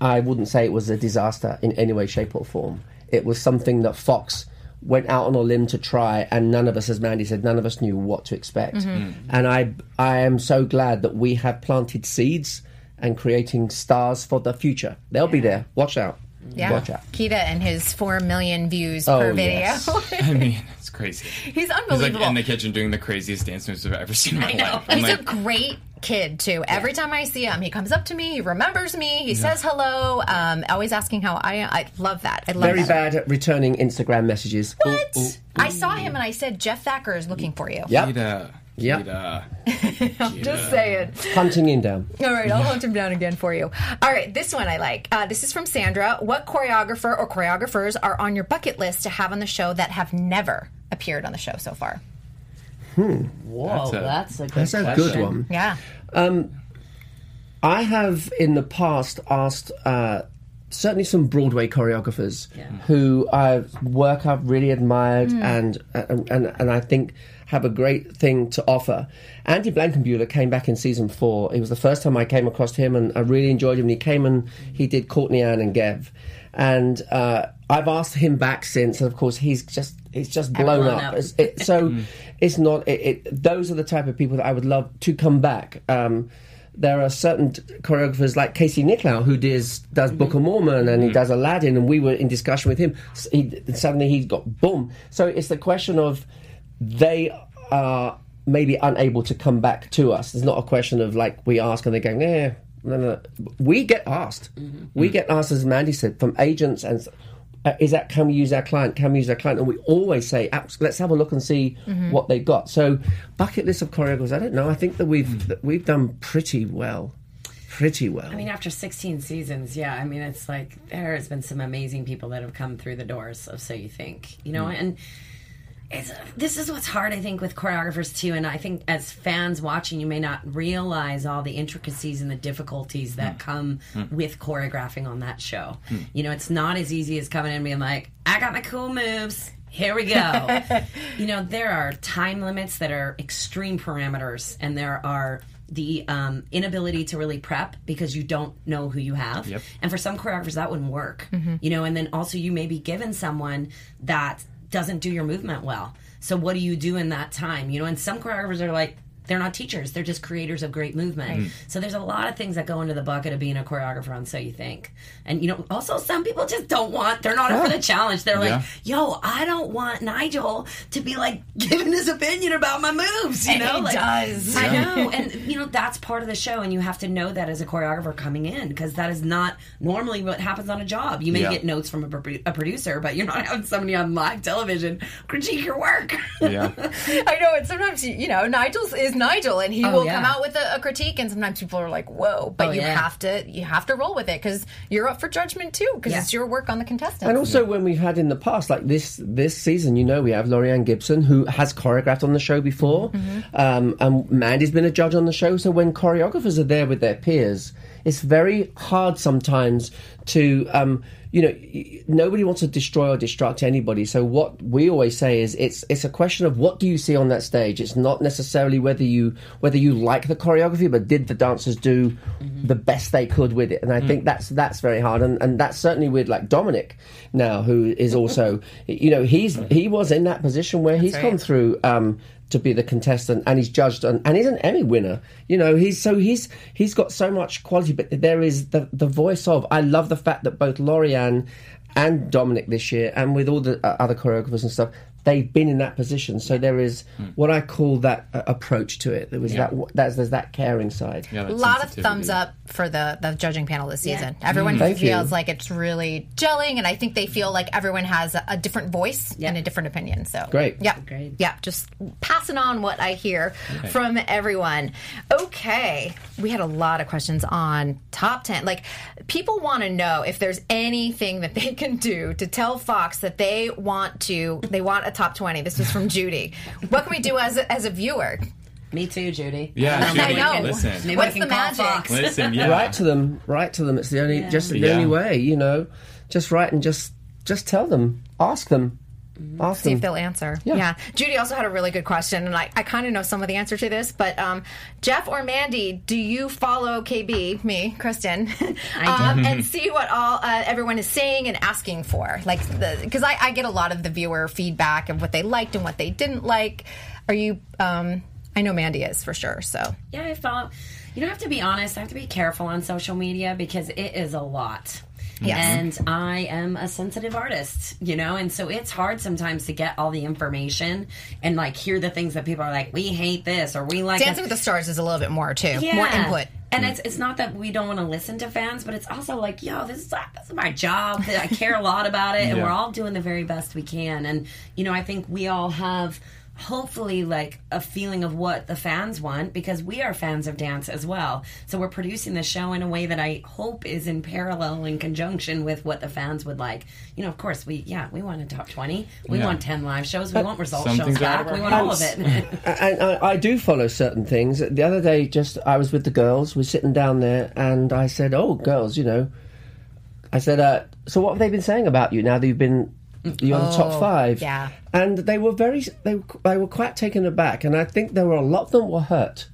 S5: I wouldn't say it was a disaster in any way, shape, or form. It was something that Fox went out on a limb to try, and none of us, as Mandy said, none of us knew what to expect. Mm-hmm. Mm. And I, I am so glad that we have planted seeds and creating stars for the future. They'll be there. Watch out.
S2: Yeah.
S5: Watch out.
S2: Kida and his four million views
S5: Oh,
S2: per video.
S5: yes.
S4: I mean, it's crazy.
S2: He's
S4: He's like
S2: unbelievable.
S4: in the kitchen doing the craziest dance moves I've ever seen in my life. I'm
S2: He's
S4: like,
S2: a great kid too. Every time I see him, he comes up to me, he remembers me, he says hello, um, always asking how I am. I love that. I love
S5: Very
S2: that.
S5: bad at returning Instagram messages.
S2: What? I saw him and I said, Jeff Thacker is looking for you.
S5: Yep.
S4: Kida,
S5: Yep.
S4: Kida.
S2: Just saying.
S5: Hunting him down.
S2: All right, I'll hunt him down again for you. All right, this one I like. Uh, this is from Sandra. What choreographer or choreographers are on your bucket list to have on the show that have never appeared on the show so far? Hmm.
S6: Whoa,
S4: That's a-
S6: that's a good
S5: That's a good one.
S2: Yeah.
S5: Um, I have in the past asked uh, certainly some Broadway choreographers who I work I've really admired and, and and and I think have a great thing to offer. Andy Blankenbuehler came back in season four. It was the first time I came across him, and I really enjoyed him. And He came and he did Courtney Anne and Gev, and uh, I've asked him back since. And of course, he's just he's just blown, up. It's- it- so it's not. It, it, those are the type of people that I would love to come back. Um, there are certain choreographers like Casey Nicholaw who does does Book of Mormon and he does Aladdin, and we were in discussion with him. He, suddenly he got boom. So it's the question of they are maybe unable to come back to us. It's not a question of like we ask and they're going, eh. No, no. We get asked. We get asked, as Mandy said, from agents and uh, is that can we use our client? Can we use our client? And we always say, let's have a look and see what they've got. So, bucket list of choreographers. I don't know. I think that we've that we've done pretty well, pretty well.
S6: I mean, after 16 seasons, yeah, I mean, it's like there has been some amazing people that have come through the doors of So You Think, you know, and it's, this is what's hard, I think, with choreographers too. And I think as fans watching, you may not realize all the intricacies and the difficulties that hmm. come hmm. with choreographing on that show. Hmm. You know, it's not as easy as coming in and being like, I got my cool moves. Here we go. you know, there are time limits that are extreme parameters, and there are the um, inability to really prep because you don't know who you have.
S4: Yep.
S6: And for some choreographers, that wouldn't work. Mm-hmm. You know, and then also you may be given someone that doesn't do your movement well. So what do you do in that time? You know, and some choreographers are like, they're not teachers; they're just creators of great movement. So there's a lot of things that go into the bucket of being a choreographer on So You Think, and you know, also some people just don't want. They're not up for the challenge. They're like, "Yo, I don't want Nigel to be like giving his opinion about my moves." You
S2: And
S6: know,
S2: he
S6: like,
S2: does.
S6: I know, and you know that's part of the show, and you have to know that as a choreographer coming in because that is not normally what happens on a job. You may
S4: Yeah.
S6: get notes from a, pro- a producer, but you're not having somebody on live television critique your work.
S4: Yeah.
S2: I know, and sometimes you you know Nigel's is Nigel, and he
S6: Oh,
S2: will
S6: yeah.
S2: come out with a, a critique, and sometimes people are like, "Whoa!" But
S6: Oh,
S2: you
S6: yeah.
S2: have to you have to roll with it because you're up for judgment too, because
S6: Yeah.
S2: it's your work on the contestants.
S5: And also, when we've had in the past, like this this season, you know, we have Laurieann Gibson who has choreographed on the show before, um, and Mandy's been a judge on the show. So when choreographers are there with their peers, it's very hard sometimes to, um, you know, nobody wants to destroy or destruct anybody. So what we always say is, it's it's a question of what do you see on that stage. It's not necessarily whether you whether you like the choreography, but did the dancers do the best they could with it? And I think that's that's very hard, and and that's certainly with like Dominic now, who is also, you know, he's he was in that position where he's
S2: right.
S5: gone through. Um, to be the contestant, and he's judged, and, he's an Emmy winner. You know, he's so he's he's got so much quality. But there is the the voice of. I love the fact that both Laurieann and Dominic this year, and with all the uh, other choreographers and stuff, they've been in that position. So there is what I call that uh, approach to it. There was that that's there's that caring side.
S4: Yeah,
S2: a lot of thumbs up for the the judging panel this season. Everyone
S5: Thank you.
S2: feels like it's really gelling, and I think they feel like everyone has a, a different voice
S6: Yeah.
S2: and a different opinion. So
S5: Great.
S2: yeah,
S6: Great.
S2: yeah. Just passing on what I hear from everyone. Okay, we had a lot of questions on top ten. Like people want to know if there's anything that they can do to tell Fox that they want to they want a top twenty. This is from Judy. What can we do as a, as a viewer?
S6: Me too, Judy.
S4: Yeah,
S2: I
S4: Judy,
S2: know.
S4: listen.
S6: Maybe
S2: What's the magic?
S4: Listen, yeah.
S5: Write to them. Write to them. It's the only just the
S4: Yeah.
S5: only way. You know, just write and just just tell them. Ask them. Ask
S2: see if they'll answer.
S5: Yeah.
S2: Yeah. Judy also had a really good question, and I, I kind of know some of the answer to this, but um, Jeff or Mandy, do you follow KB, me, Kristyn, um, and see what all uh, everyone is saying and asking for? Like, because I, I get a lot of the viewer feedback of what they liked and what they didn't like. Are you? Um, I know Mandy is for sure. So
S6: Yeah, I follow. You don't have to be honest. I have to be careful on social media because it is a lot.
S2: Yes.
S6: And I am a sensitive artist, you know, and so it's hard sometimes to get all the information and like hear the things that people are like, we hate this or we like
S2: Dancing
S6: this.
S2: with the Stars is a little bit more too, more input.
S6: And it's it's not that we don't want to listen to fans, but it's also like, yo, this is this is my job. I care a lot about it, and we're all doing the very best we can. And you know, I think we all have hopefully like a feeling of what the fans want because we are fans of dance as well. So we're producing the show in a way that I hope is in parallel in conjunction with what the fans would like. You know, of course, we yeah, we want a top twenty. We
S4: Yeah.
S6: want ten live shows. We want result shows back. We want all of it.
S5: and I, I do follow certain things. The other day, just I was with the girls, we're sitting down there, and I said, "Oh, girls, you know," I said, uh, "So what have they been saying about you now that you've been you're the top five?
S2: yeah.
S5: And they were very they were, they were quite taken aback, and I think there were a lot of them were hurt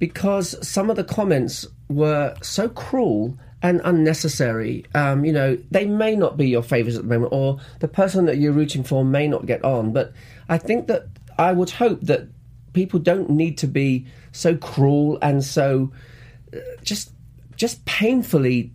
S5: because some of the comments were so cruel and unnecessary. Um, you know, they may not be your favourites at the moment, or the person that you're rooting for may not get on. But I think that I would hope that people don't need to be so cruel and so uh, just just painfully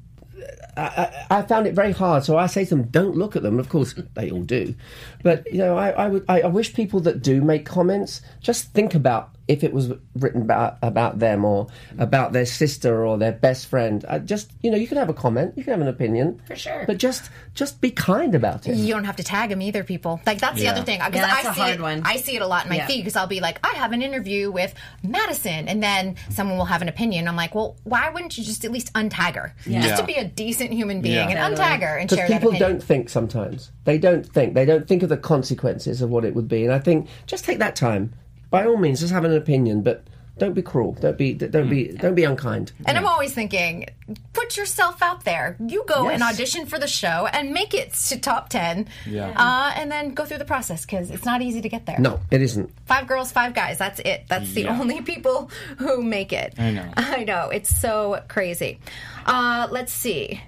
S5: I, I found it very hard. So I say to them, don't look at them. Of course, they all do. But, you know, I, I, would, I, I wish people that do make comments just think about if it was written about about them or about their sister or their best friend. I just you know, you can have a comment, you can have an opinion,
S6: For sure.
S5: but just just be kind about it.
S2: You don't have to tag them either, people. Like that's the
S4: Yeah.
S2: other thing. 'Cause
S6: Yeah, that's
S2: I
S6: a
S2: see
S6: hard
S2: it,
S6: one.
S2: I see it a lot in my
S6: Yeah.
S2: feed because I'll be like, I have an interview with Madison, and then someone will have an opinion. I'm like, well, why wouldn't you just at least untag her, just
S4: Yeah.
S2: to be a decent human being
S4: Yeah.
S2: and untag her and share that
S5: people
S2: opinion.
S5: don't think sometimes. They don't think. They don't think of the consequences of what it would be. And I think just take that time. By all means, just have an opinion, but don't be cruel. Don't be don't be don't be unkind.
S2: And I'm always thinking, put yourself out there. You go and audition for the show and make it to top 10.
S4: Yeah.
S2: Uh, and then go through the process because it's not easy to get there.
S5: No, it isn't.
S2: Five girls, five guys. That's it. That's the
S4: Yeah.
S2: only people who make it.
S4: I know.
S2: I know. It's so crazy. Uh, let's see.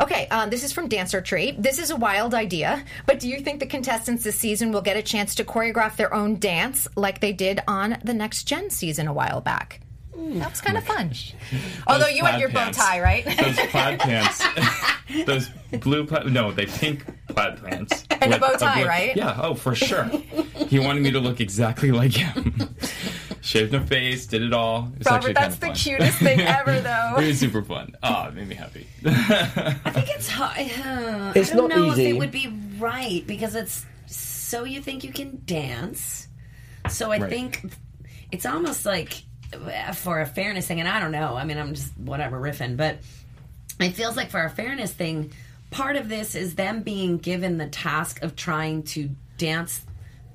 S2: Okay, um, this is from Dancer Tree. This is a wild idea, but do you think the contestants this season will get a chance to choreograph their own dance like they did on the Next Gen season a while back? That was kind of fun. Although you had your bow tie, right?
S4: Those plaid pants. Those blue plaid. No, they pink plaid pants.
S2: And a bow tie,
S4: blue-
S2: right?
S4: Yeah. Oh, for sure. He wanted me to look exactly like him. Shaved my face, did it all. It's actually
S2: Robert, that's the
S4: fun.
S2: cutest thing ever, though.
S4: It was super fun. Oh, it made me happy.
S6: I think it's hard. Uh,
S5: It's
S6: I don't
S5: not
S6: know
S5: easy.
S6: if it would be right because it's so you think you can dance. So I
S4: Right.
S6: think it's almost like uh, for a fairness thing, and I don't know. I mean, I'm just whatever riffing, but it feels like for a fairness thing, part of this is them being given the task of trying to dance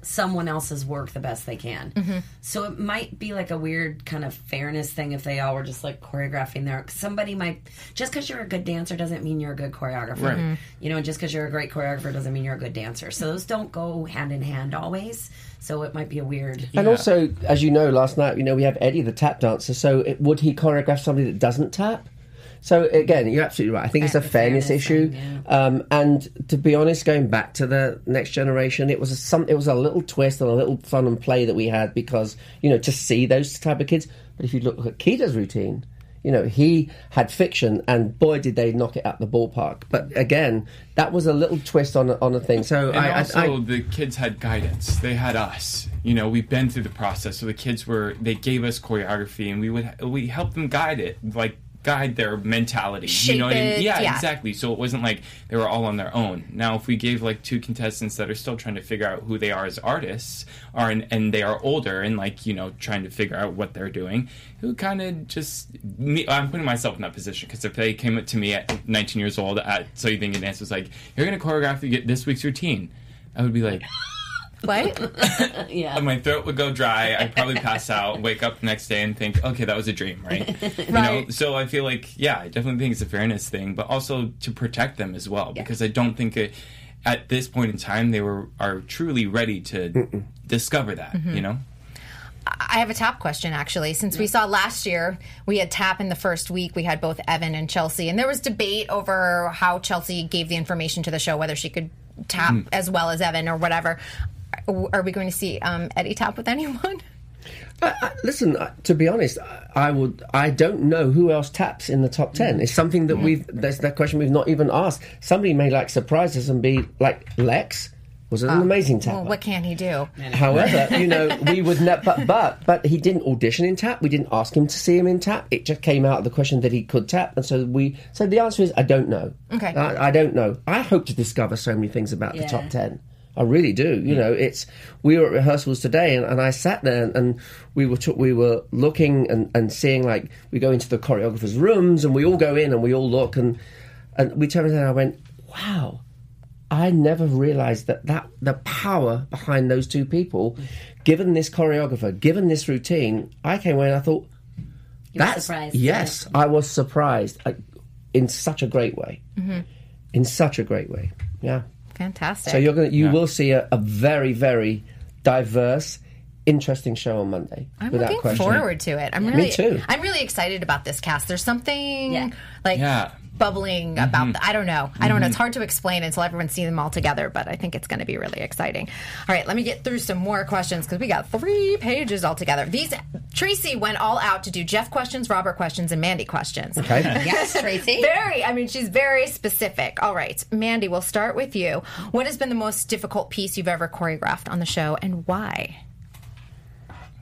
S6: someone else's work the best they can.
S2: Mm-hmm.
S6: So it might be like a weird kind of fairness thing if they all were just like choreographing their. 'cause Somebody might just because you're a good dancer doesn't mean you're a good choreographer.
S4: Right.
S2: Mm-hmm.
S4: Mhm.
S6: You know, just because you're a great choreographer doesn't mean you're a good dancer. So those don't go hand in hand always. So it might be a weird.
S5: And also, as you know, last night, you know, we have Eddie, the tap dancer. So it, would he choreograph somebody that doesn't tap? So again, you're absolutely right. I think it's a fairness,
S6: fairness
S5: issue.
S6: thing,
S5: um, and to be honest, going back to the next generation, it was a, some, it was a little twist and a little fun and play that we had because you know to see those type of kids. But if you look at Kida's routine, you know he had fiction, and boy did they knock it out the ballpark. But again, that was a little twist on a, on a thing. So
S4: And
S5: I, I-
S4: also,
S5: I,
S4: the kids had guidance. They had us. You know, we've been through the process. So the kids were. They gave us choreography, and we would we helped them guide it, like guide their mentality.
S2: Shape
S4: you know what I mean? Yeah,
S2: yeah.
S4: exactly. So it wasn't like they were all on their own. Now, if we gave like two contestants that are still trying to figure out who they are as artists, are and, and they are older and like you know trying to figure out what they're doing, who kind of just. Me, I'm putting myself in that position because if they came up to me at 19 years old at So You Think You Dance was like, "You're going to choreograph this week's routine," I would be like.
S2: What?
S6: Yeah.
S4: my throat would go dry. I'd probably pass out, wake up the next day, and think, okay, that was a dream, right? You know,
S2: Right.
S4: so I feel like, yeah, I definitely think it's a fairness thing, but also to protect them as well, because I don't think it, at this point in time they were are truly ready to discover that.
S2: Mm-hmm.
S4: You know,
S2: I have a tap question actually. Since we saw last year, we had tap in the first week. We had both Evan and Chelsea, and there was debate over how Chelsea gave the information to the show, whether she could tap
S5: Mm.
S2: as well as Evan or whatever. Are we going to see um, Eddie tap with anyone?
S5: I, I, listen, uh, to be honest, I, I would. I don't know who else taps in the top ten. It's something that we've. That's that question we've not even asked. Somebody may like surprise us and be like Lex was an amazing tap.
S2: Well, what can he do?
S5: However, you know, we would ne- but but but he didn't audition in tap. We didn't ask him to see him in tap. It just came out of the question that he could tap, and so we. So the answer is I don't know.
S2: Okay.
S5: I, I don't know. I hope to discover so many things about the top ten. I really do. You mm. know, it's we were at rehearsals today, and, and I sat there and, and we were t- we were looking and, and seeing like we go into the choreographers' rooms and we all go in and we all look and and we turned around and I went, wow. I never realized that, that the power behind those two people, mm. given this choreographer, given this routine, I came away and I thought,
S6: You
S5: that's
S6: surprised,
S5: yes, I was surprised uh, in such a great way, mm-hmm. in such a great way. Yeah.
S2: Fantastic.
S5: So you're gonna you
S4: Yeah.
S5: will see a, a very very diverse, interesting show on Monday.
S2: I'm
S5: without
S2: looking
S5: question.
S2: forward to it. I'm really, Me
S5: too.
S2: I'm really excited about this cast. There's something
S6: Yeah.
S2: like
S4: Yeah.
S2: Bubbling mm-hmm. about. The, I don't know. I don't know. It's mm-hmm. hard to explain until everyone's seen them all together. But I think it's going to be really exciting. All right, let me get through some more questions because we got three pages all together. These Tracy went all out to do Jeff questions, Robert questions, and Mandy questions.
S5: Okay.
S6: yes, Tracy.
S2: Very, I mean, she's very specific. All right, Mandy, we'll start with you. What has been the most difficult piece you've ever choreographed on the show and why?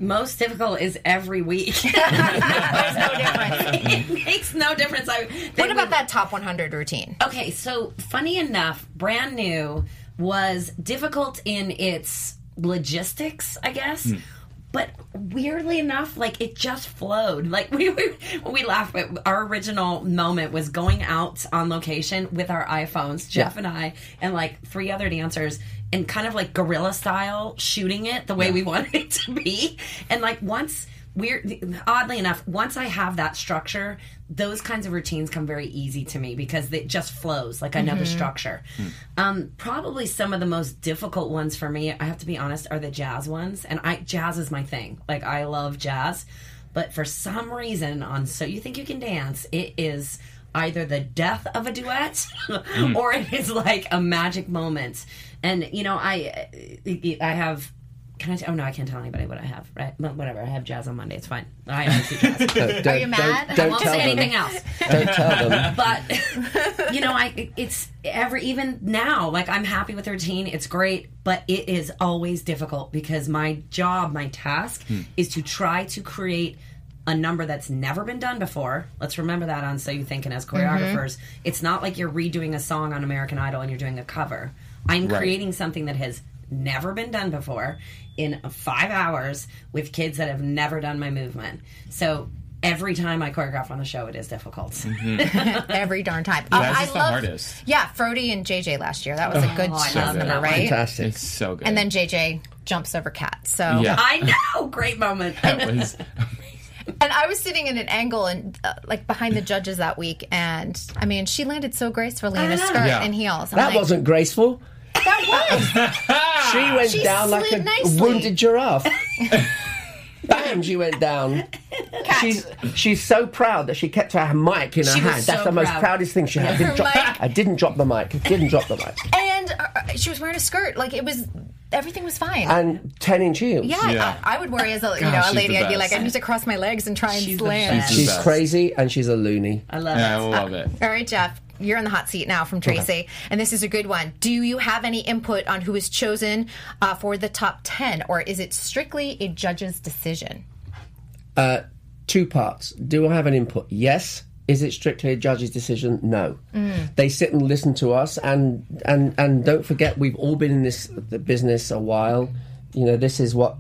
S6: Most difficult is every week.
S2: There's no difference.
S6: it makes no difference. I,
S2: What about
S6: would-
S2: that top 100 routine?
S6: Okay, so funny enough, brand new was difficult in its logistics, I guess. Hmm. But weirdly enough, like it just flowed. Like we we, we laugh. But our original moment was going out on location with our iPhones, Jeff
S5: Yeah.
S6: and I, and like three other dancers, and kind of like guerrilla style shooting it the way we wanted it to be. And like once we're oddly enough, once I have that structure, those kinds of routines come very easy to me because it just flows. Like I know the mm-hmm. structure. Hmm. Um, probably some of the most difficult ones for me, I have to be honest, are the jazz ones. And I jazz is my thing. Like I love jazz, but for some reason on So You Think You Can Dance, it is either the death of a duet mm. or it is like a magic moment. And you know, I I have. Can I? T- oh no, I can't tell anybody what I have. Right? But whatever. I have jazz on Monday. It's fine. I always do jazz.
S5: Don't-
S2: Are you mad?
S5: Don't, don't
S6: I won't
S5: tell
S6: say
S5: them.
S6: anything else.
S5: Don't tell them.
S6: But you know, I it's every even now. Like I'm happy with the routine. It's great, but it is always difficult because my job, my task, hmm. is to try to create a number that's never been done before. Let's remember that on So You Thinking as mm-hmm. choreographers. It's not like you're redoing a song on American Idol and you're doing a cover. I'm
S4: Right.
S6: creating something that has never been done before in five hours with kids that have never done my movement. So every time I choreograph on the show, it is difficult.
S2: Every darn time. Um,
S4: Jazz
S2: I
S4: is the
S2: loved-
S4: hardest.
S2: Yeah, Frody and JJ last year. That was a good
S6: Oh, I
S2: jazz
S6: love
S2: number,
S6: that one.
S2: right?
S5: Fantastic.
S4: It's so good.
S2: And then JJ jumps over Cat. So
S4: yeah,
S6: I know, great moment.
S4: that was amazing.
S2: And I was sitting in an angle and uh, like behind the judges that week, and I mean, she landed so gracefully in a skirt
S4: Yeah.
S2: and heels. I'm
S5: That
S2: like,
S5: wasn't graceful.
S2: That was.
S5: She went
S2: She
S5: down like a
S2: nicely.
S5: wounded giraffe. Bam! She went down. She's she's so proud that she kept her mic in her
S6: She was
S5: hand. That's
S6: so
S5: the most
S6: proud.
S5: proudest thing she had. I didn't,
S2: Her
S5: drop,
S2: mic.
S5: I didn't drop the mic. Didn't drop the mic.
S2: And uh, she was wearing a skirt. Like it was, everything was fine.
S5: And ten inch heels.
S2: yeah,
S4: Yeah.
S2: I, I would worry as a you know a
S4: she's
S2: lady.
S4: the
S2: I'd be like,
S4: best.
S2: I need to cross my legs and try and
S6: She's the
S2: slam.
S6: best.
S5: She's
S4: best.
S5: crazy and she's a loony.
S6: I love it.
S4: I
S6: it.
S4: love it.
S2: All right, Jeff, you're in the hot seat now from Tracy, and this is a good one. Do you have any input on who is chosen uh, for the top 10, or is it strictly a judge's decision?
S5: Uh, two parts. Do I have an input? Yes. Is it strictly a judge's decision? No. They sit and listen to us, and and and don't forget, we've all been in this the business a while. You know, this is what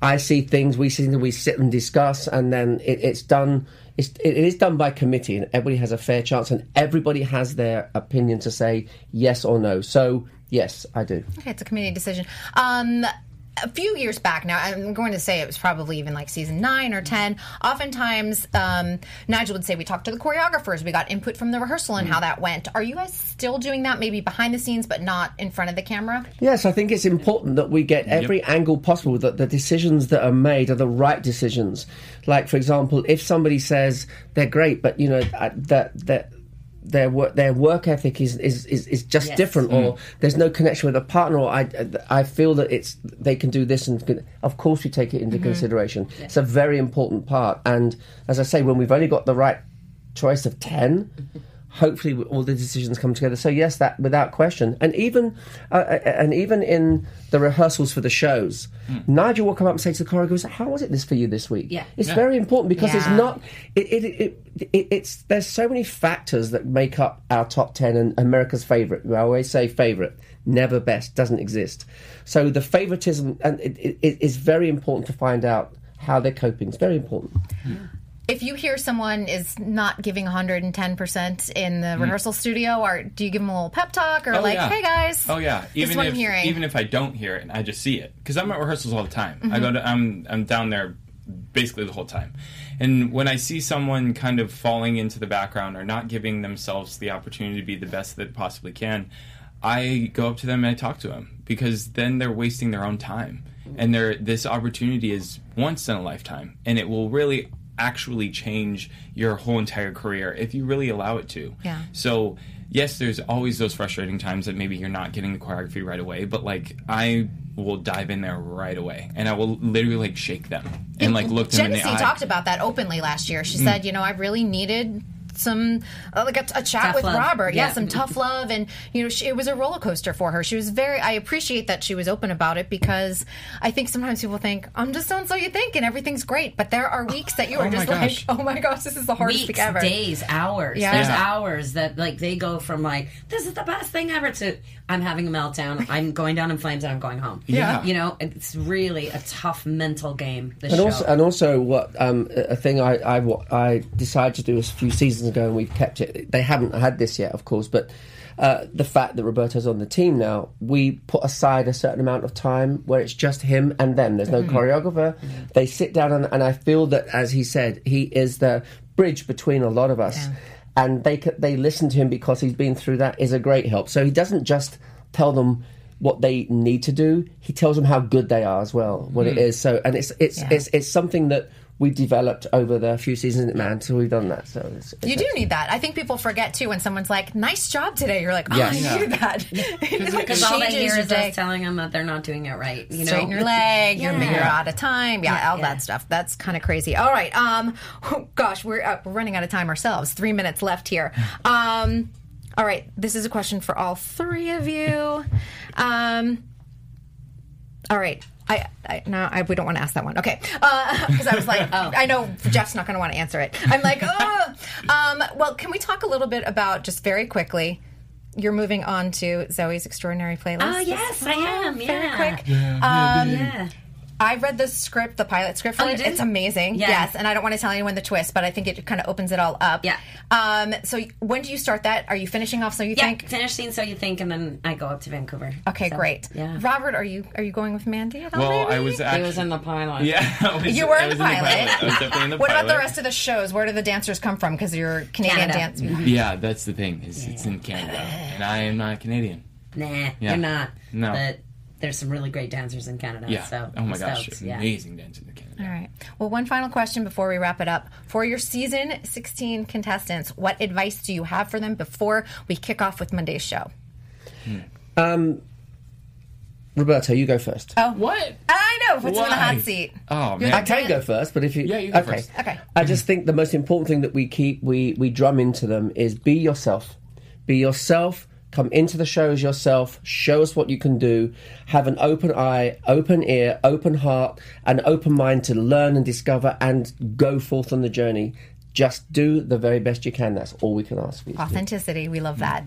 S5: I see things. We see we sit and discuss, and then it, it's done. It's, it is done by committee, and everybody has a fair chance, and everybody has their opinion to say yes or no. So yes, I do.
S2: Okay, it's a committee decision. Um, a few years back now, I'm going to say it was probably even like season nine or ten. Oftentimes, um, Nigel would say we talked to the choreographers, we got input from the rehearsal and how that went. Are you guys still doing that, maybe behind the scenes, but not in front of the camera?
S5: Yes, I think it's important that we get every angle possible, that the decisions that are made are the right decisions. Like, for example, if somebody says they're great, but you know uh, that that their work their work ethic is is, is, is just
S6: Yes.
S5: different, or mm. there's no connection with a partner, or I I feel that it's they can do this, and can, of course we take it into mm-hmm. consideration. It's a very important part, and as I say, when we've only got the right choice of 10 hopefully all the decisions come together. So yes that without question. And even uh, uh, and even in the rehearsals for the shows nigel will come up and say to the choreographers how was it this for you this week?
S6: Yeah.
S5: it's very important because it's not it, it, it, it it's there's so many factors that make up our top 10 and america's favorite. I always say favorite. Never best. Doesn't exist. So the favoritism and it, it, it is very important to find out how they're coping. It's very important
S2: If you hear someone is not giving 110% in the rehearsal studio, or do you give them a little pep talk, or
S4: Oh,
S2: like,
S4: yeah.
S2: hey guys,
S4: Oh yeah.
S2: this
S4: Even
S2: is what
S4: if
S2: I'm hearing.
S4: even if I don't hear it, I just see it because I'm at rehearsals all the time. I
S2: Mm-hmm.
S4: go to I'm I'm down there basically the whole time. And when I see someone kind of falling into the background or not giving themselves the opportunity to be the best that possibly can, I go up to them and I talk to them because then they're wasting their own time. And they're, this opportunity is once in a lifetime and it will really actually change your whole entire career if you really allow it to.
S2: Yeah.
S4: So yes, there's always those frustrating times that maybe you're not getting the choreography right away, but like I will dive in there right away and I will literally like shake them and like look them in the eye. Mm.
S2: talked about that openly last year. She said, you know, I really needed some uh, like a, a chat
S6: Tough
S2: with
S6: love.
S2: Robert. Yeah,
S6: Yeah.
S2: some tough love, and you know, she, it was a roller coaster for her. She was very. I appreciate that she was open about it because I think sometimes people think I'm just so and so you think, and everything's great, but there are weeks that you are
S4: Oh my
S2: just
S4: gosh.
S2: like, oh my gosh, this is the hardest
S6: weeks,
S2: week ever.
S6: days, hours.
S2: Yeah.
S6: There's
S2: Yeah.
S6: hours that like they go from like this is the best thing ever to I'm having a meltdown. I'm going down in flames and I'm going home.
S4: Yeah.
S6: you know, it's really a tough mental game. This
S5: And
S6: show.
S5: also, and also, what um, a a thing I, I what I decided to do is a few seasons ago, and we've kept it. They haven't had this yet, of course, but uh, the fact that Roberto's on the team now, we put aside a certain amount of time where it's just him and them. There's no choreographer. They sit down, and, and I feel that, as he said, he is the bridge between a lot of us, and they they listen to him because he's been through that. Is a great help. So he doesn't just tell them what they need to do. He tells them how good they are as well, what it is. So, and it's it's
S2: Yeah.
S5: it's it's something that we developed over the few seasons at Man. So we've done that. So it's, it's
S2: You do need that. I think people forget too when someone's like, "Nice job today." You're like, "Oh,
S5: Yes.
S2: I knew that." It, like,
S6: because all they
S2: changes
S6: hear is
S2: day.
S6: us telling them that they're not doing it right. You know,
S2: straighten your leg. You're, you're out of time. Yeah,
S6: Yeah,
S2: all
S6: yeah.
S2: that stuff. That's kind of crazy. All right. Um, oh, gosh, we're uh, we're running out of time ourselves. Three minutes left here. Um, all right. This is a question for all three of you. Um, all right. I, I no, I, we don't want to ask that one. Okay, because I was like,
S6: Oh.
S2: I know Jeff's not going to want to answer it. I'm like, oh. Um, well, can we talk a little bit about just very quickly? You're moving on to Zoey's extraordinary playlist.
S6: Oh yes, I am.
S2: Very
S6: Yeah.
S2: quick.
S6: Yeah. yeah.
S2: I read the script, the pilot script for
S6: Oh, you
S2: it.
S6: did?
S2: It's amazing.
S6: Yeah.
S2: Yes, and I don't want to tell anyone the twist, but I think it kind of opens it all up.
S6: Yeah.
S2: Um. So when do you start that? Are you finishing off? So you
S6: Yeah,
S2: think?
S6: finish scene so you think, and then I go up to Vancouver.
S2: Okay,
S6: So,
S2: great.
S6: Yeah,
S2: Robert, are you are you going with Mandy? At all,
S4: Well, I
S2: maybe?
S4: was
S6: he was in the pilot.
S4: yeah, was,
S2: You were
S4: I
S2: in the pilot.
S4: I was definitely in the
S2: What
S4: pilot.
S2: about the rest of the shows? Where do the dancers come from? Because you're Canadian
S6: Canada.
S2: dance.
S4: Yeah, that's the thing. Is it's in Canada, and I am not Canadian.
S6: Nah,
S4: Yeah.
S6: you're not.
S4: No.
S6: but there's some really great dancers in Canada.
S4: Yeah.
S6: So
S4: oh my gosh,
S6: stoked. Yeah.
S4: amazing dancing in Canada.
S2: All right. Well, one final question before we wrap it up. For your season 16 contestants, what advice do you have for them before we kick off with Monday's show? Hmm.
S5: Um, Roberto, you go first.
S2: Oh,
S4: What?
S2: I know. Puts you in the hot seat.
S4: Oh man.
S5: I can go first, but if you
S4: Yeah, you go
S5: okay.
S4: first.
S2: Okay.
S5: I just think the most important thing that we keep we we drum into them is be yourself. Be yourself. Come into the show as yourself. Show us what you can do. Have an open eye, open ear, open heart, and open mind to learn and discover and go forth on the journey. Just do the very best you can. That's all we can ask for you.
S2: Authenticity. We love that.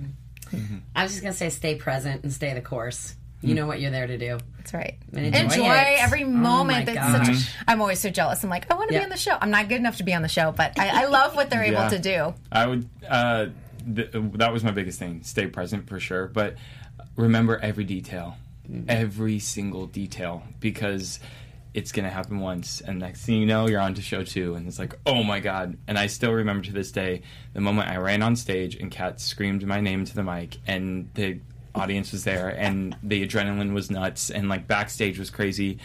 S6: I was just gonna say, stay present and stay the course. You know what you're there to do.
S2: That's right.
S6: And enjoy
S2: Enjoy,
S6: it.
S2: every
S6: Oh
S2: moment.
S6: my
S2: That's
S6: gosh.
S2: such. A, I'm always so jealous. I'm like, I want to be on the show. I'm not good enough to be on the show, but I, I love what they're able
S4: Yeah.
S2: to do.
S4: I would. Uh, th- that was my biggest thing. Stay present for sure, but remember every detail, mm-hmm. every single detail, because it's gonna happen once, and next thing you know, you're on to show two, and it's like, oh my god! And I still remember to this day the moment I ran on stage and Cat screamed my name to the mic, and the audience was there, and the adrenaline was nuts, and like backstage was crazy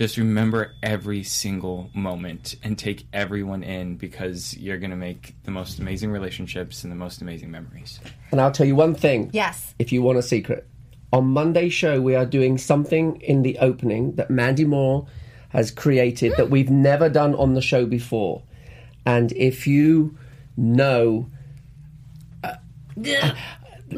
S4: just remember every single moment and take everyone in because you're going to make the most amazing relationships and the most amazing memories.
S5: And I'll tell you one thing.
S2: Yes.
S5: If you want a secret, on Monday's show we are doing something in the opening that Mandy Moore has created that we've never done on the show before. And if you know, uh,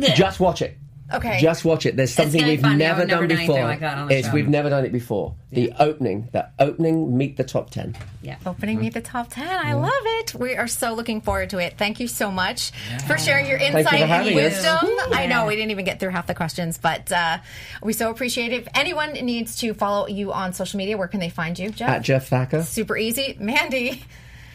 S5: just watch it.
S2: Okay.
S5: Just watch it. There's something we've never
S6: never
S5: done
S6: done
S5: before.
S6: like that on the
S5: it's
S6: show.
S5: we've never done it before. The opening, the opening, meet the top ten.
S6: Yeah.
S2: Opening Meet the Top 10. I love it. We are so looking forward to it. Thank you so much for sharing your insight
S5: for
S2: and
S5: having us.
S2: wisdom. I know we didn't even get through half the questions, but uh, we so appreciate it. If anyone needs to follow you on social media, where can they find you, Jeff?
S5: At Jeff Thacker.
S2: Super easy. Mandy,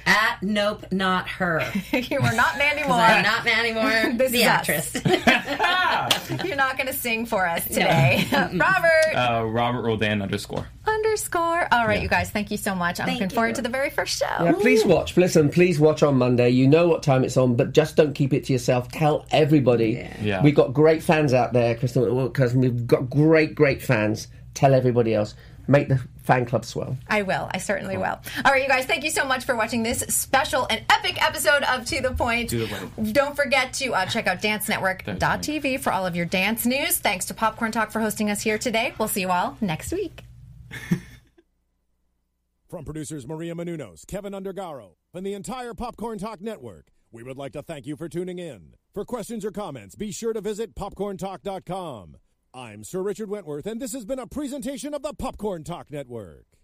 S6: At Nope, not her.
S2: you are not Mandy Moore.
S6: I'm not Mandy Moore,
S2: This
S6: the
S2: is us.
S6: actress.
S2: You're not going to sing for us today. Robert
S4: Uh, Robert Roldan underscore.
S2: underscore. All right, you guys, thank you so much. I'm
S6: Thank
S2: looking forward to the very first show.
S5: Yeah, please watch. Listen, please watch on Monday. You know what time it's on, but just don't keep it to yourself. Tell everybody.
S4: Yeah.
S5: We've got great fans out there, Crystal, because we've got great, great fans. Tell everybody else. Make the fan club swell.
S2: I will. I certainly will. All right, you guys, thank you so much for watching this special and epic episode of To The Point.
S4: To the Point.
S2: Don't forget to uh, check out dancenetwork.tv for all of your dance news. Thanks to Popcorn Talk for hosting us here today. We'll see you all next week.
S3: From producers Maria Menounos, Keven Undergaro, and the entire Popcorn Talk Network, We would like to thank you for tuning in. For questions or comments, be sure to visit popcorntalk.com. I'm Sir Richard Wentworth, and this has been a presentation of the Popcorn Talk Network.